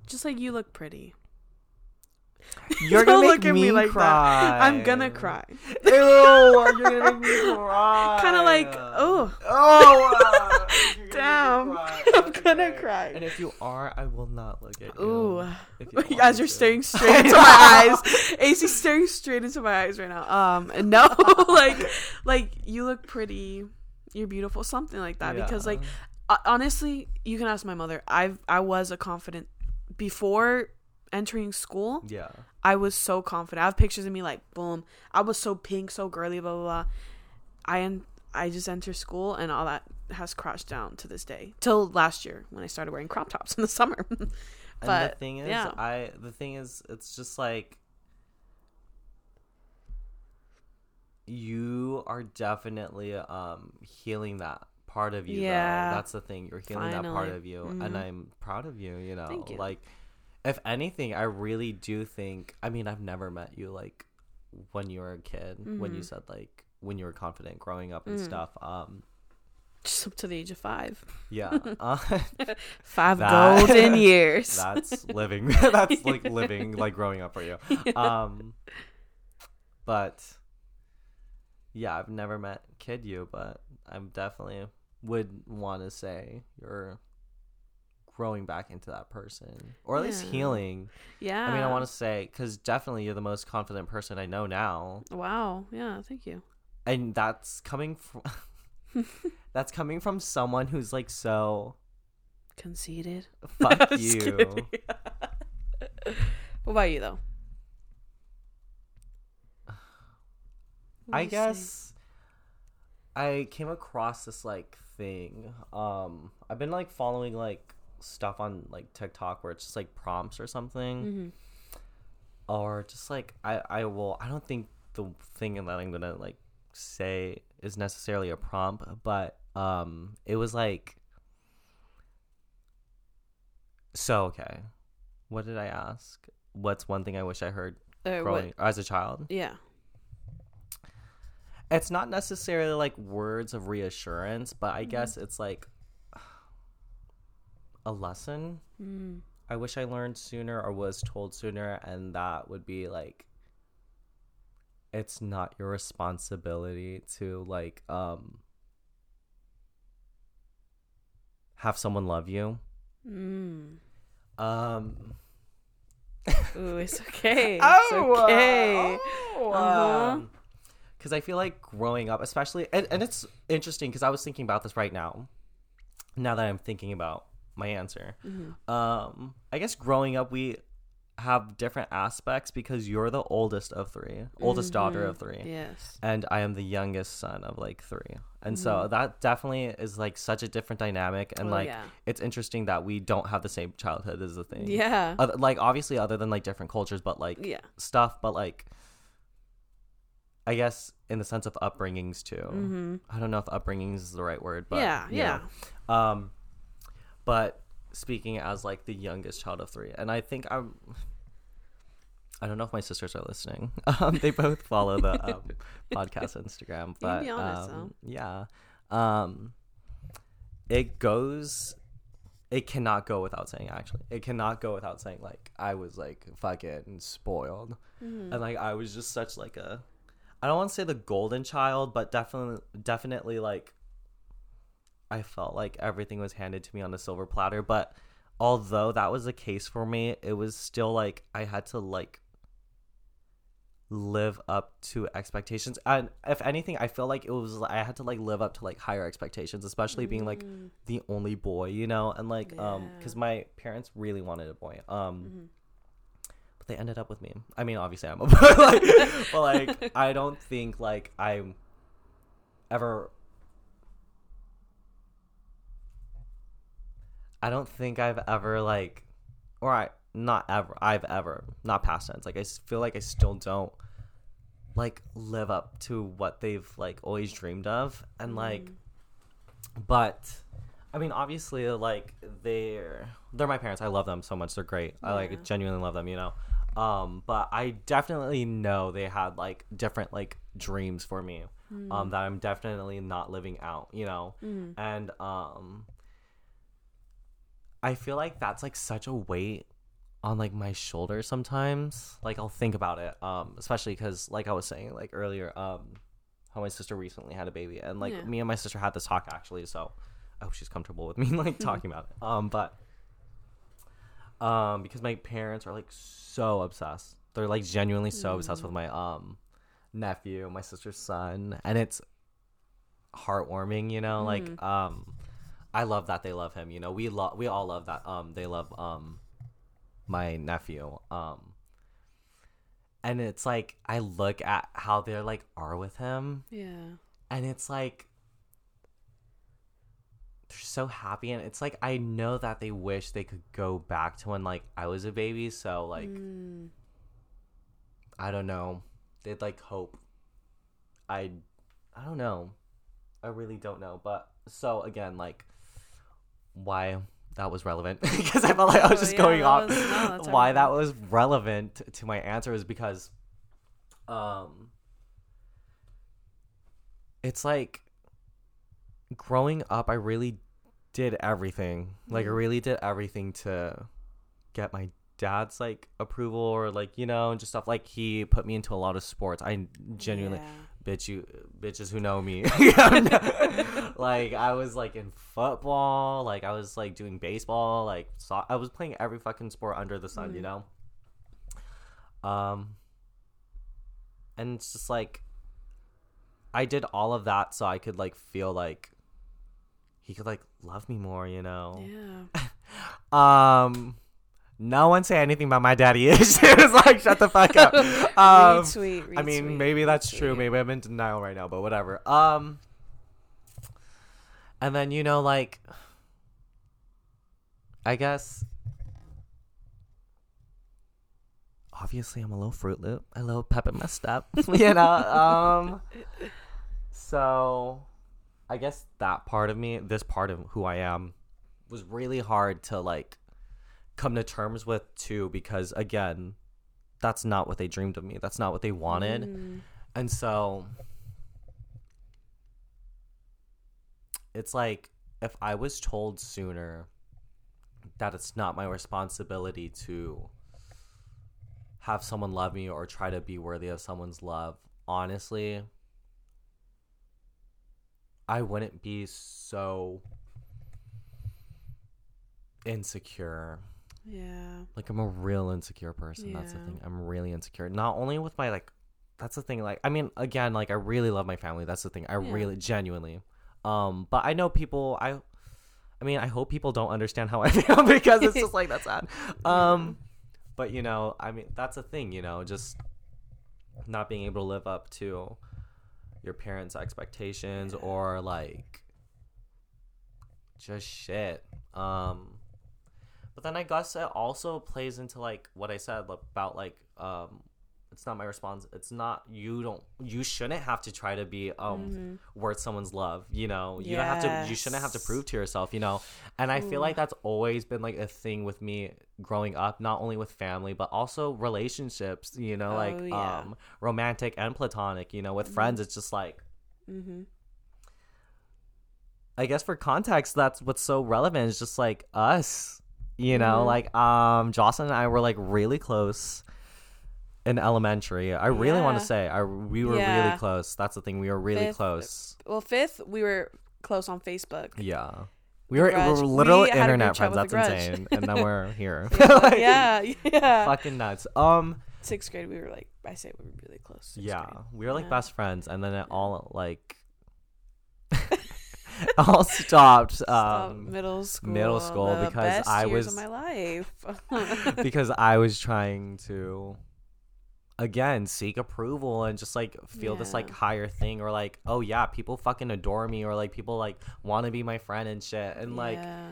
Just like you look pretty. You're gonna make look at me, me like cry. that. I'm gonna cry. Ew, you're gonna make me cry. Kind of like, oh, Oh, uh, gonna Damn. make me cry. I'm That's gonna cry. And if you are, I will not look at you. ooh. You As you're to. staring straight into my eyes, AC's staring straight into my eyes right now. Um, no, like, like you look pretty, you're beautiful, something like that. Because like, honestly, you can ask my mother. I've I was a confident before entering school. yeah. I was so confident. I have pictures of me like boom. I was so pink, so girly, blah blah blah. I en- I just entered school and all that has crashed down to this day. Till last year when I started wearing crop tops in the summer. And the thing is, yeah. I the thing is, it's just like you are definitely um healing that part of you. Yeah. though. that's the thing. You're healing that part of you, Mhm. and I'm proud of you. You know, Thank you. like if anything, I really do think. I mean, I've never met you like when you were a kid. When you Mhm. said like when you were confident growing up and Mm. stuff. Um, just up to the age of five. yeah. uh, Five That- golden years. that's living that's like living like growing up for you um but yeah i've never met kid you but i'm definitely would want to say you're growing back into that person or at least healing yeah. i mean i want to say because definitely you're the most confident person i know now Wow. Yeah. Thank you. and that's coming from that's coming from someone who's like so Conceited. fuck you what about you though? I guess I came across this like thing. Um, I've been like following like stuff on like TikTok where it's just like prompts or something, Mhm. or just like I I will I don't think the thing that I'm gonna like say is necessarily a prompt, but um, it was like so okay. What did I ask? What's one thing I wish I heard Uh, what- as a child? Yeah. it's not necessarily like words of reassurance, but I guess it's like a lesson. Mm. I wish I learned sooner or was told sooner, and that would be like it's not your responsibility to like um have someone love you. Mm. Um Ooh, it's okay. It's Oh, okay. oh, Uh-huh. um, Because I feel like growing up, especially, and, and it's interesting because I was thinking about this right now. Now that I'm thinking about my answer, Mhm. um, I guess growing up we have different aspects because you're the oldest of 3 oldest daughter of three, Yes. and I am the youngest son of like three, and so that definitely is like such a different dynamic, and Mm-hmm. Oh, like yeah. it's interesting that we don't have the same childhood as the thing. Yeah. Other, like obviously other than like different cultures, but like yeah. stuff, but like I guess in the sense of upbringings too. Mm-hmm. I don't know if upbringings is the right word, but yeah. Yeah. know. Um, but speaking as like the youngest child of three, and I think I'm. I don't know if my sisters are listening. Um, they both follow the um, podcast Instagram, but honest, um, yeah. Um, it goes it cannot go without saying actually it cannot go without saying like i was like fucking spoiled Mm-hmm. and like i was just such like a i don't want to say the golden child but definitely definitely like i felt like everything was handed to me on a silver platter but although that was the case for me it was still like i had to like live up to expectations and if anything i feel like it was i had to like live up to like higher expectations especially being like Mm. the only boy you know and like um because my parents really wanted a boy um Mhm. but they ended up with me i mean obviously i'm a boy like, but like i don't think like i'm ever i don't think i've ever like or i not ever i've ever not past tense like I feel like i still don't like live up to what they've like always dreamed of and like Mm. but I mean, obviously, like they're they're my parents. I love them so much. They're great. I like genuinely love them. You know, um, but I definitely know they had like different like dreams for me, um, that I'm definitely not living out. You know, Mm. and um, I feel like that's like such a weight on like my shoulder sometimes. Like I'll think about it, um, especially because like I was saying like earlier, um, how my sister recently had a baby, and like Yeah. me and my sister had this talk actually. So I hope she's comfortable with me like talking about it. Um, but um, because my parents are like so obsessed, they're like genuinely so obsessed with my um nephew, my sister's son, and it's heartwarming. You know, like um. I love that they love him. You know, we love we all love that. Um, they love um, my nephew. Um, and it's like I look at how they're like are with him, Yeah. and it's like they're so happy, and it's like I know that they wish they could go back to when like I was a baby. So like Mm. I don't know, they'd like hope. I, I don't know, I really don't know. But so again, like why that was relevant. Because I felt like I was Oh, just yeah, going off was- no, why that was relevant to my answer is because um it's like growing up I really did everything. Like I Mhm. really did everything to get my dad's like approval or like you know and just stuff. Like he put me into a lot of sports. I genuinely Yeah. Bitch you bitches who know me like i was like in football like i was like doing baseball like so i was playing every fucking sport under the sun you Mhm. know um and it's just like i did all of that so i could like feel like he could like love me more you know Yeah. um no one say anything about my daddy issues like shut the fuck up um retweet, I mean, maybe that's true. Maybe I'm in denial right now, but whatever. Um, and then you know, like, I guess, obviously, I'm a little Fruit Loop. A little pep in up, you know. Um, so, I guess that part of me, this part of who I am, was really hard to like come to terms with too, because again, that's not what they dreamed of me. That's not what they wanted. Mm. And so it's like if I was told sooner that it's not my responsibility to have someone love me or try to be worthy of someone's love, honestly, I wouldn't be so insecure Yeah. like I'm a real insecure person. That's the thing. I'm really insecure. Not only with my like that's the thing. Like I mean, again, like I really love my family. That's the thing. I Yeah. really genuinely. Um, but I know people I I mean, I hope people don't understand how I feel because it's just like that's sad. Um but you know, I mean, that's a thing, you know, just not being able to live up to your parents' expectations Yeah. or like just shit. Um but then I guess it also plays into like what I said about like um it's not my response. It's not you don't you shouldn't have to try to be um Mhm. worth someone's love, you know. You don't have to you shouldn't have to prove to yourself, you know. And I feel like that's always been like a thing with me growing up, not only with family, but also relationships, you know, like Oh, yeah. um romantic and platonic, you know, with friends it's just like Mhm. I guess for context, that's what's so relevant is just like us, you know, Mhm. like um, Jocelyn and I were like really close in elementary. I really want to say I we were Yeah. really close. That's the thing. We were really Fifth- close. Well, fifth, we were close on Facebook. Yeah. We were, we were literal We had a group internet friends. That's insane. And then we're here. Yeah, yeah, yeah. Fucking nuts. Um. Sixth grade, we were like, I say we were really close. Yeah, grade. we were like Yeah. best friends, and then it all like all stopped. Stop Um, middle school. middle school because I was- my life. because I was trying to again seek approval and just like feel this like higher thing or like oh yeah people fucking adore me or like people like want to be my friend and shit and like Yeah.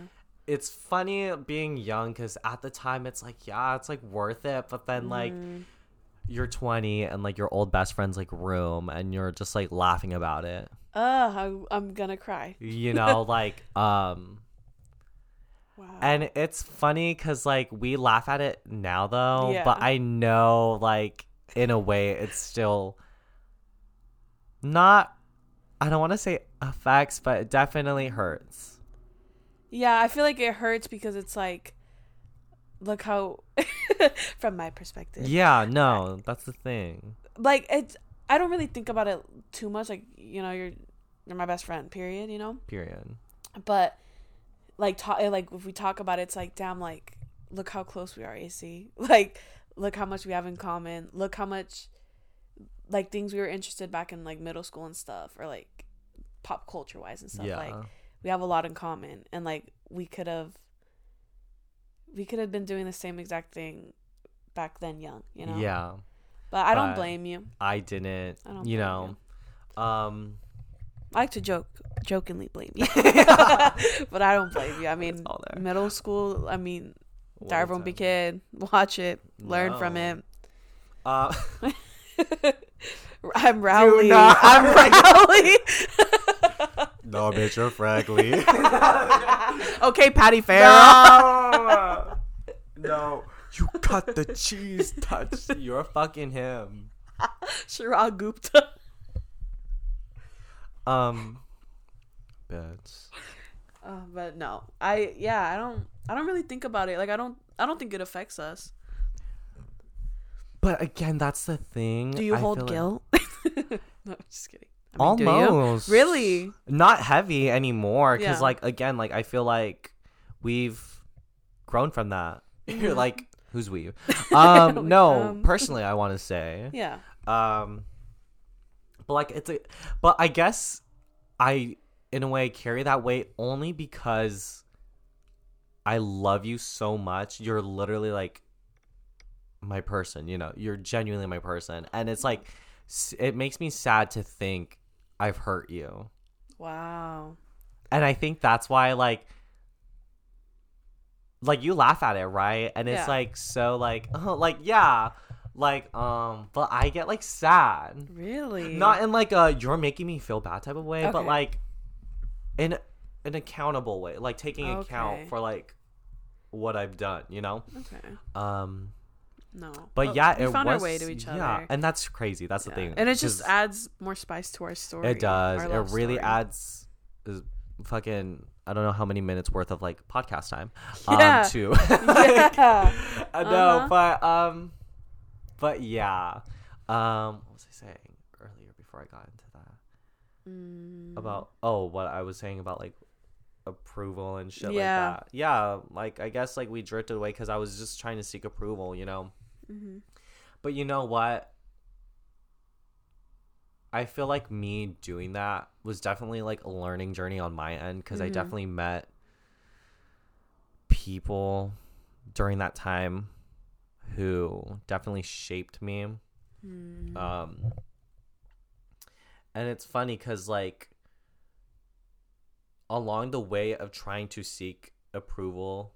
it's funny being young because at the time it's like yeah it's like worth it but then like Mhm. you're 20 and like your old best friend's like room and you're just like laughing about it Ugh, I, I'm gonna cry. you know like um Wow. and it's funny because like we laugh at it now though but i know like in a way it's still not i don't want to say affects but it definitely hurts yeah, I feel like it hurts because it's like, look how, from my perspective, yeah no that's the thing like it's. I don't really think about it too much. Like you know, you're you're my best friend. Period. You know, period but like talk like if we talk about it, it's like damn, like look how close we are, AC. Like look how much we have in common. Look how much like things we were interested back in like middle school and stuff, or like pop culture wise and stuff. yeah Like we have a lot in common, and like we could have we could have been doing the same exact thing back then, young. You know. yeah But I don't But- blame you. i didn't I don't you know um I like to joke, jokingly blame you, but I don't blame you. I mean, middle school. I mean, what Diary a of a Kid. Watch it. Learn from it. uh I'm Rowley. I'm Rowley. no bitch you're Fregley okay, Patty Farrell. No. no. You cut the cheese touch. You're fucking him. Chirag Gupta. Um bitch. Uh, but no, I yeah, I don't. I don't really think about it. Like I don't. I don't think it affects us. But again, that's the thing. Do you I hold feel like- guilt? no, just kidding. I mean, do you? Almost. Really? Not heavy anymore. Cause Yeah. like again, like I feel like we've grown from that. You're like, who's we? Um, no, Um. personally I wanna say. Yeah. Um but like it's a but I guess I in a way carry that weight only because I love you so much. You're literally like my person, you know. You're genuinely my person. And it's like it makes me sad to think I've hurt you. Wow. And I think that's why like like you laugh at it, right? And it's Yeah. like so like oh like yeah. Like um but I get like sad. Really? Not in like a you're making me feel bad type of way, but like in an accountable way, like taking Okay. account for like what I've done, you know. okay. Um, No. but Well, yeah, we it found was, our way to each Yeah, other. and that's crazy. That's the thing, and it just adds more spice to our story. it does. It really story. adds is fucking. I don't know how many minutes worth of like podcast time. Yeah. Um, too. Yeah. I know, Uh-huh. but um, but yeah. Um, what was I saying earlier before I got into that? Mm, about oh what I was saying about like approval and shit Yeah. like that. Yeah, like I guess like we drifted away because I was just trying to seek approval, you know. mhm. But you know what? I feel like me doing that was definitely like a learning journey on my end because I Mhm. definitely met people during that time who definitely shaped me. Mm. Um, and it's funny because like along the way of trying to seek approval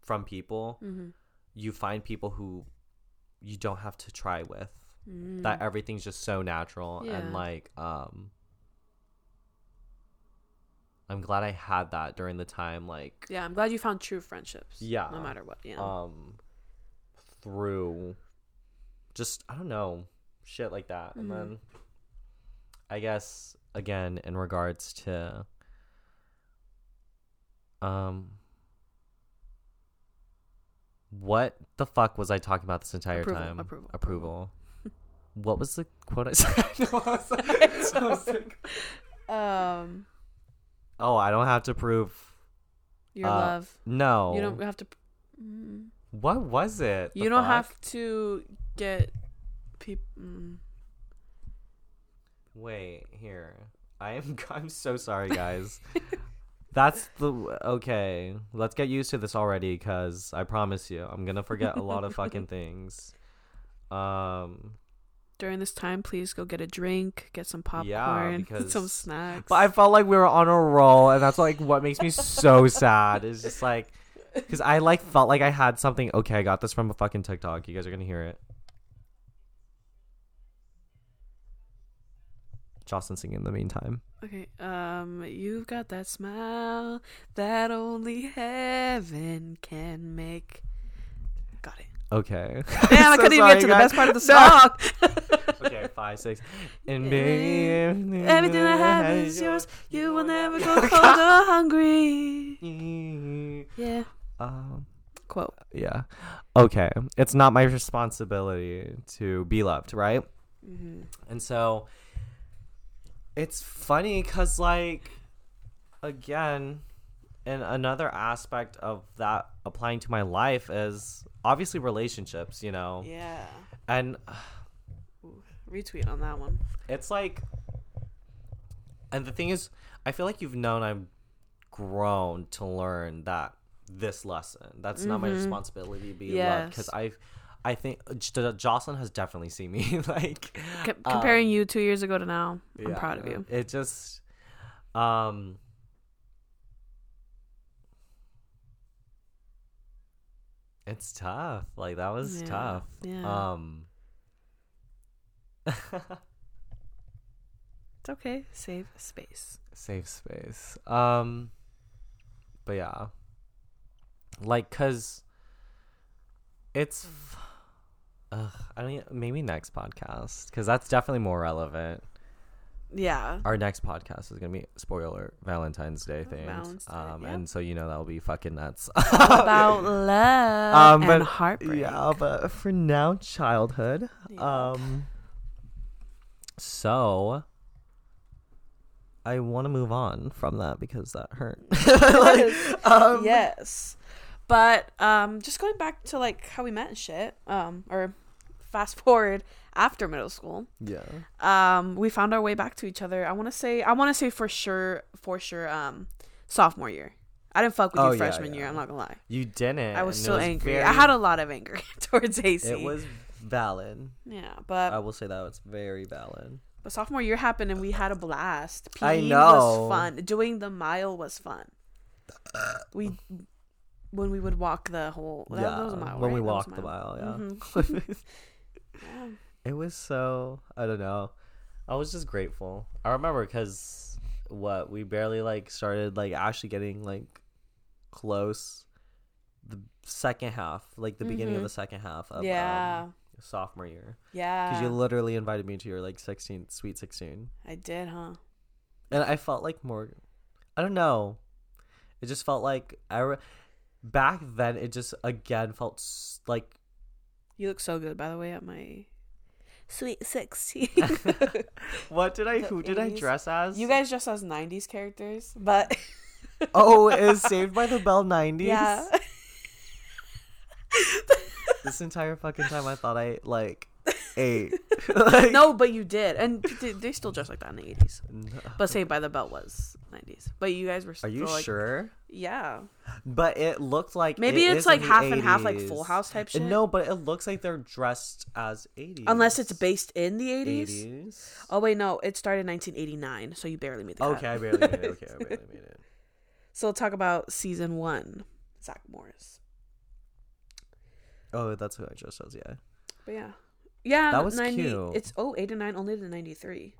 from people, Mhm. you find people who you don't have to try with. Mm. That everything's just so natural Yeah. and like um. I'm glad I had that during the time, like yeah, I'm glad you found true friendships. Yeah. No matter what. Yeah. um, through just I don't know shit like that, and Mhm. then I guess again in regards to Um. What the fuck was I talking about this entire Approval, time? approval, Approval. what was the quote I said? It's so- um, oh, I don't have to prove. your Uh, love. No. You don't have to. Mm, What was it? you don't fuck? have to get people. Mm. Wait, here. I am. I'm so sorry, guys. That's the okay. Let's get used to this already, cause I promise you, I'm gonna forget a lot of fucking things. Um, During this time, please go get a drink, get some popcorn, Yeah, because- some snacks. but I felt like we were on a roll, and that's like what makes me so sad. Is just like, cause I like felt like I had something. Okay, I got this from a fucking TikTok. You guys are gonna hear it. Jocelyn singing in the meantime. Okay, um, you've got that smile that only heaven can make. Got it. Okay. Damn, I couldn't even get to the best part of the song. okay, five, six. And Everything everything I have is yours. You will never go cold or hungry. Yeah. Um, Quote. yeah. Okay. It's not my responsibility to be loved, right? hmm And so it's funny because, like, again, and another aspect of that applying to my life is obviously relationships, you know? Yeah. And Ooh, retweet on that one. it's like and the thing is i feel like you've known i've grown to learn that this lesson that's not my Mhm. responsibility to be loved because Yes. i've i think J- jocelyn has definitely seen me like C- comparing um, you two years ago to now, I'm yeah, proud of you. it just um it's tough like that was Yeah, tough yeah. um It's okay. Save space. safe space um but yeah like cuz it's Ugh, I e- maybe next podcast cuz that's definitely more relevant Yeah. our next podcast is going to be spoiler Valentine's Day thing Valentine's Day, um yep. and so you know that'll be fucking nuts About love Um, and heartbreak. yeah but for now childhood Yeah. um so I want to move on from that because that hurt. Yes. um, yes. But um just going back to like how we met and shit, um, or fast forward after middle school, Yeah. um, we found our way back to each other. I wanna say I wanna say for sure for sure, um, sophomore year. I didn't fuck with Oh, you yeah, freshman yeah. year, I'm not gonna lie. You didn't. I was it so angry. very- I had a lot of anger towards AC. It was valid. Yeah, but I will say that it's very valid. But sophomore year happened and we had a blast. PE I know. was fun. Doing the mile was fun. We when we would walk the whole that, yeah. that was a mile. when we right? A walked the mile, yeah. Mhm. yeah. It was so I don't know. I was just grateful. I remember because what we barely like started like actually getting like close the second half, like the beginning of Mhm. the second half of yeah. um, sophomore year. yeah. Because you literally invited me to your like 16th sweet 16, I did, huh? and I felt like more. I don't know. It just felt like I re- back then. It just again felt s- like You look so good by the way at my sweet 16. what did I The who did I 80s. dress as? you guys just as 90s characters, but Oh, it is Saved by the Bell 90s. yeah. This entire fucking time I thought I like ate. like, no, but you did. And they, they still dress like that in the 80s. No. But Saved by the Bell was 90s. But you guys were Are you like, sure? Yeah. But it looked like Maybe it it's like half and half, like Full House type shit. No, but it looks like they're dressed as 80s. Unless it's based in the 80s. 80s. Oh, wait, no. It started in 1989, so you barely made the cut. Okay, I barely made it. Okay, I barely made it. So we'll talk about season one, Zach Morris. Oh, that's who I just says. Yeah. But yeah. Yeah, That was 90, cute. It's oh, 89 only to 93.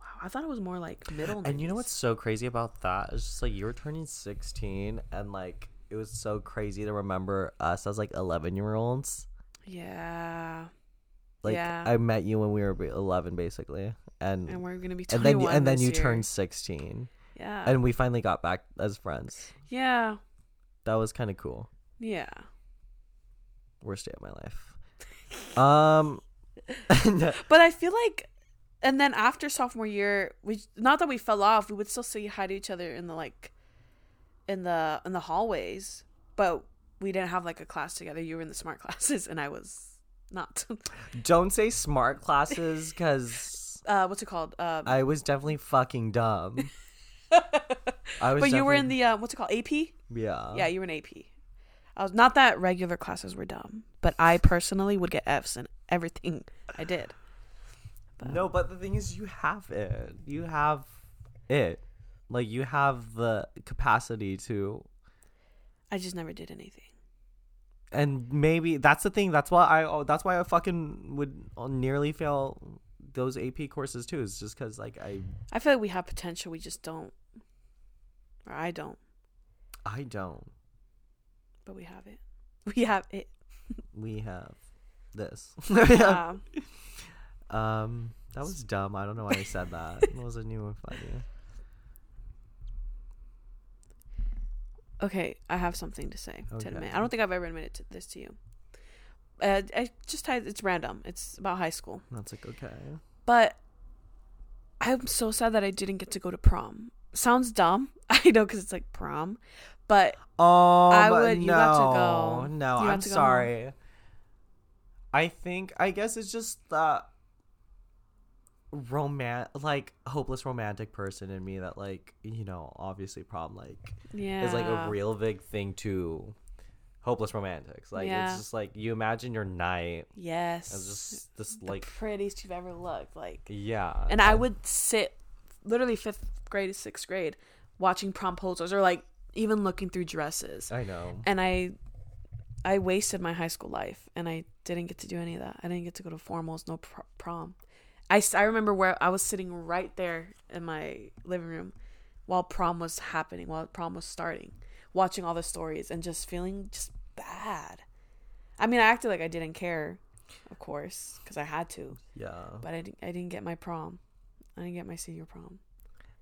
Wow, I thought it was more like middle. And you know what's so crazy about that? It's just like you were turning 16 and like it was so crazy to remember us as like 11 year olds. Yeah. Like Yeah. I met you when we were 11 basically. And And we're going to be and then you, and then you year. turned 16. Yeah. and we finally got back as friends. yeah. That was kind of cool. Yeah. Worst day of my life. Um, But I feel like, and then after sophomore year, we not that we fell off, we would still say hi to each other in the like, in the in the hallways, but we didn't have like a class together. You were in the smart classes, and I was not. don't say smart classes because uh, what's it called? Um, I was definitely fucking dumb. I was. but you were in the uh, what's it called? AP. yeah. Yeah, you were in AP. I was not that regular classes were dumb, but I personally would get Fs in everything I did. No, but the thing is, you have it. You have it. Like you have the capacity to, I just never did anything. and maybe that's the thing. That's why I. Oh, that's why I fucking would nearly fail those AP courses too. Is just because like I. I feel like we have potential, we just don't. Or I don't, I don't. But we have it. We have it. We have this. Yeah. um, that was dumb. I don't know why I said that. That wasn't even funny. okay, I have something to say to Okay. admit. I don't think I've ever admitted to this to you. Uh, I just it's random. It's about high school, That's like okay. but I'm so sad that I didn't get to go to prom. Sounds dumb, I know, because it's like prom, but Oh, I would- you no, got to go. no, You I'm go sorry. I think I guess it's just that roman like hopeless romantic person in me that like you know obviously prom like yeah, is like a real big thing to hopeless romantics like Yeah. it's just like you imagine your night yes, as just this the like prettiest you've ever looked, like. yeah And I would sit literally fifth grade to sixth grade watching prom posters or like even looking through dresses. I know And I I wasted my high school life and I didn't get to do any of that. I didn't get to go to formals, no pr- prom. I, I remember where I was sitting right there in my living room while prom was happening, while prom was starting, watching all the stories and just feeling just bad. I mean, I acted like I didn't care, of course, because I had to, yeah but I didn't, I didn't get my prom. I didn't get my senior prom.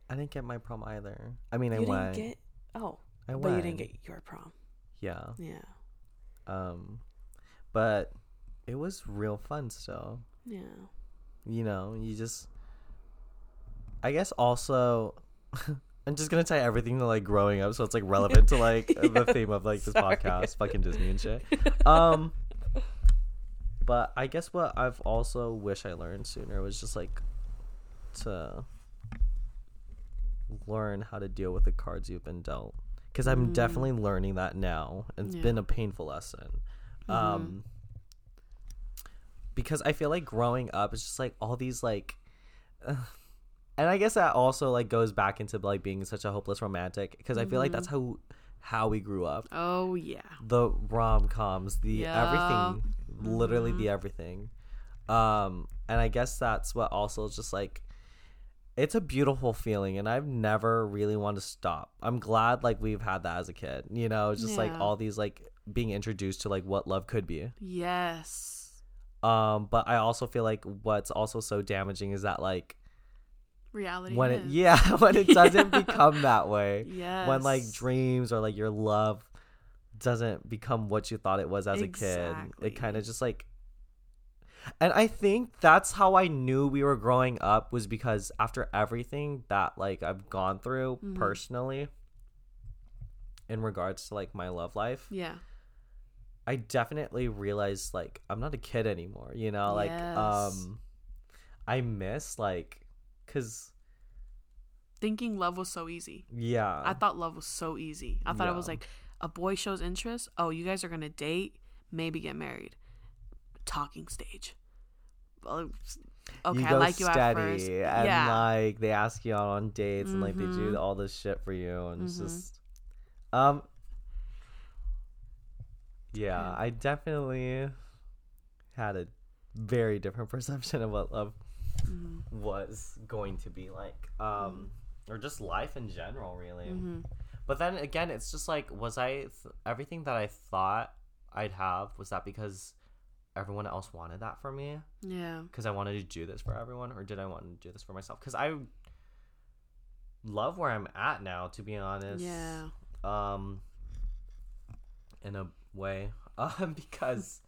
I didn't get my prom either I mean I you went didn't get oh, I but went you didn't get your prom. yeah Yeah, um but it was real fun still yeah, you know, you just I guess also I'm just gonna tie everything to like growing up so it's like relevant to like the theme of like this Sorry. podcast, fucking Disney and shit. Um but I guess what I've also wish I learned sooner was just like to learn how to deal with the cards you've been dealt. Because I'm Mm. definitely learning that now. It's Yeah. been a painful lesson. Mhm. Um because I feel like growing up is just like all these like and I guess that also like goes back into like being such a hopeless romantic because I feel like that's how how we grew up. Oh yeah. The rom coms, the Yeah. everything, literally Mhm. the everything. Um, and I guess that's what also just like it's a beautiful feeling and I've never really wanted to stop. I'm glad like we've had that as a kid. You know, just like all these like being introduced to like what love could be. Yes. Um, but I also feel like what's also so damaging is that like Reality. when it yeah, when it doesn't become that way. yeah When like dreams or like your love doesn't become what you thought it was as a kid. It kind of just like and I think that's how I knew we were growing up was because after everything that like I've gone through Mhm. personally in regards to like my love life, Yeah. I definitely realized like I'm not a kid anymore, you know? Like Yes. um I miss like cuz Thinking love was so easy. yeah. I thought love was so easy. I thought it was like a boy shows interest. Oh, you guys are gonna date, maybe get married. Talking stage. Okay, you I like you at first. and yeah. like they ask you out on dates and like they do Mhm. all this shit for you and it's Mhm. just um yeah Yeah. i definitely had a very different perception of what love Mhm. was going to be like um or just life in general really Mhm. but then again it's just like was i th- everything that i thought i'd have was that because everyone else wanted that for me Yeah. because I wanted to do this for everyone, or did I want to do this for myself? Because I, love where I'm at now, to be honest. Yeah. Um, in a way, um, because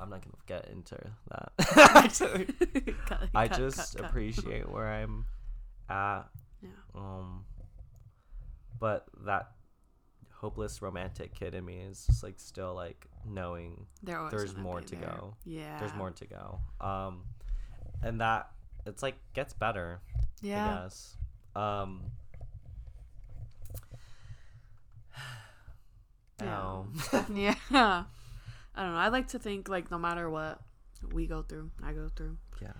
I'm not gonna get into that. Actually, Cut, I cut, just cut, cut. appreciate where I'm at. Yeah. Um, but that hopeless romantic kid in me is just like still like knowing There there's more to there. go. Yeah. there's more to go. Um, and that it's like gets better. Yeah. I guess. Um. Yeah. yeah. I don't know. I like to think like no matter what we go through, I go through, yeah.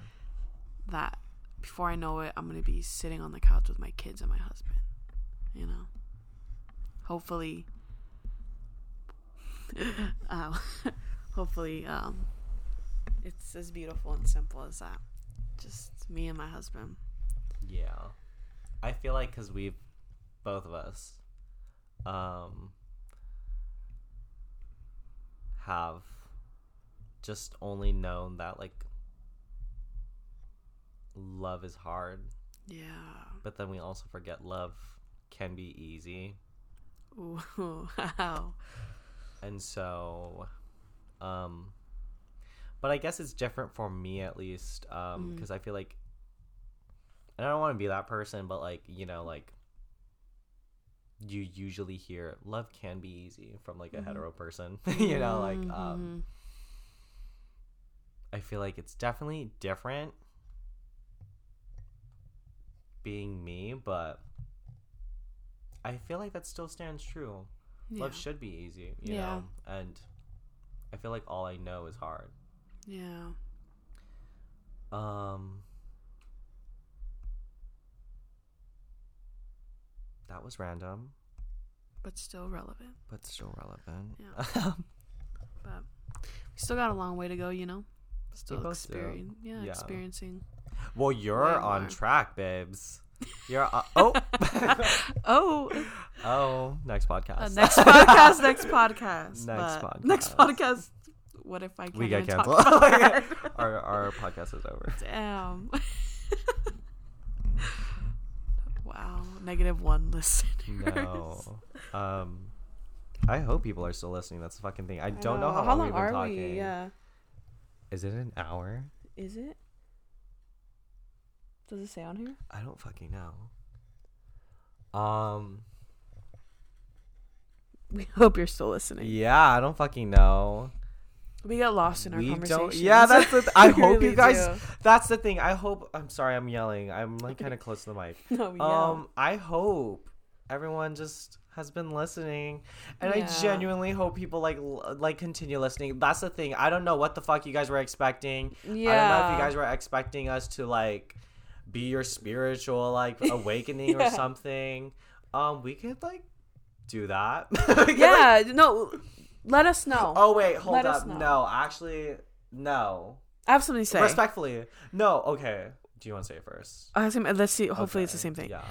that before I know it, I'm gonna be sitting on the couch with my kids and my husband. You know. Hopefully. uh, hopefully, um, it's as beautiful and simple as that. Just me and my husband. Yeah. I feel like because we've, both of us, um, have just only known that, like, love is hard, Yeah. but then we also forget love can be easy. Ooh, wow. And so, um, but I guess it's different for me at least, um, Mm. because I feel like, and I don't want to be that person, but like you know, like you usually hear love can be easy from like a Mhm. hetero person, you know, like Mhm, um, I feel like it's definitely different being me, but I feel like that still stands true mhm. love should be easy you Yeah. know and i feel like all i know is hard Yeah. um that was random But still relevant. but still relevant Yeah. But we still got a long way to go, you know? Still experiencing. Yeah, Yeah. experiencing. well you're on more. track babes you're uh, oh Oh, oh next podcast uh, next podcast, next podcast. Next but Next podcast. podcast. What if I can't we get canceled our, our podcast is over Damn. wow. Negative one listeners. no um i hope people are still listening that's the fucking thing i don't know, how, how long, long we've been are talking we? Yeah. is it an hour Is it? Does it say on here? I don't fucking know. Um. We hope you're still listening. Yeah, I don't fucking know. We get lost in our We conversation. don't. Yeah, that's the. Th- I hope you guys. do. That's the thing. I hope. I'm sorry. I'm yelling. I'm like kind of close to the mic. No, Um. I hope everyone just has been listening, and I genuinely hope people like l- like continue listening. That's the thing. I don't know what the fuck you guys were expecting. Yeah. I don't know if you guys were expecting us to like be your spiritual like awakening or something. Um, we could like do that. Could, like- yeah. No. Let us know. oh wait, hold Let up. No, actually, no. I have something to say. Respectfully, no. Okay. Do you want to say it first? I have let's see. Hopefully, it's the same thing. Yeah.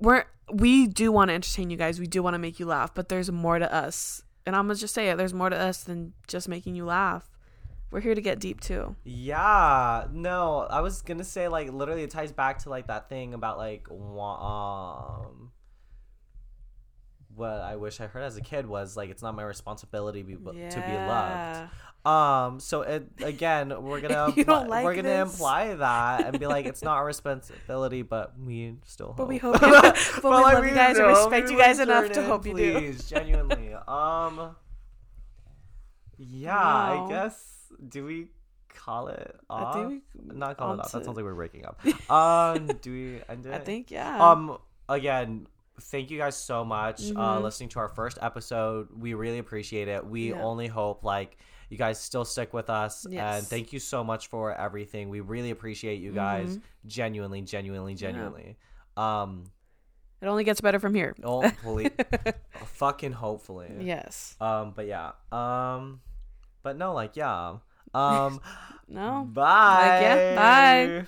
We're we do want to entertain you guys. We do want to make you laugh, but there's more to us. And I'm gonna just say it. There's more to us than just making you laugh. We're here to get deep too. Yeah, no, I was gonna say like literally it ties back to like that thing about like um what I wish I heard as a kid was like it's not my responsibility be, to be loved. Um, so it again we're gonna If you don't imply- we're like gonna imply that and be like it's not our responsibility, but we still hope. But we hope you- but we love you guys and respect you guys enough to in, hope you do. please, genuinely. Um, yeah, I guess. Do we call it off? I think we, not call it off. That sounds like we're breaking up. Um, do we end it? I think yeah. Um, again, thank you guys so much uh Mhm. listening to our first episode. We really appreciate it. We Yeah. only hope like you guys still stick with us and thank you so much for everything. We really appreciate you guys. Mhm. Genuinely, genuinely, genuinely. Um, it only gets better from here. hopefully, fucking hopefully. yes. Um, but yeah. Um, but no, like yeah. Um, No. bye. Like, yeah, bye.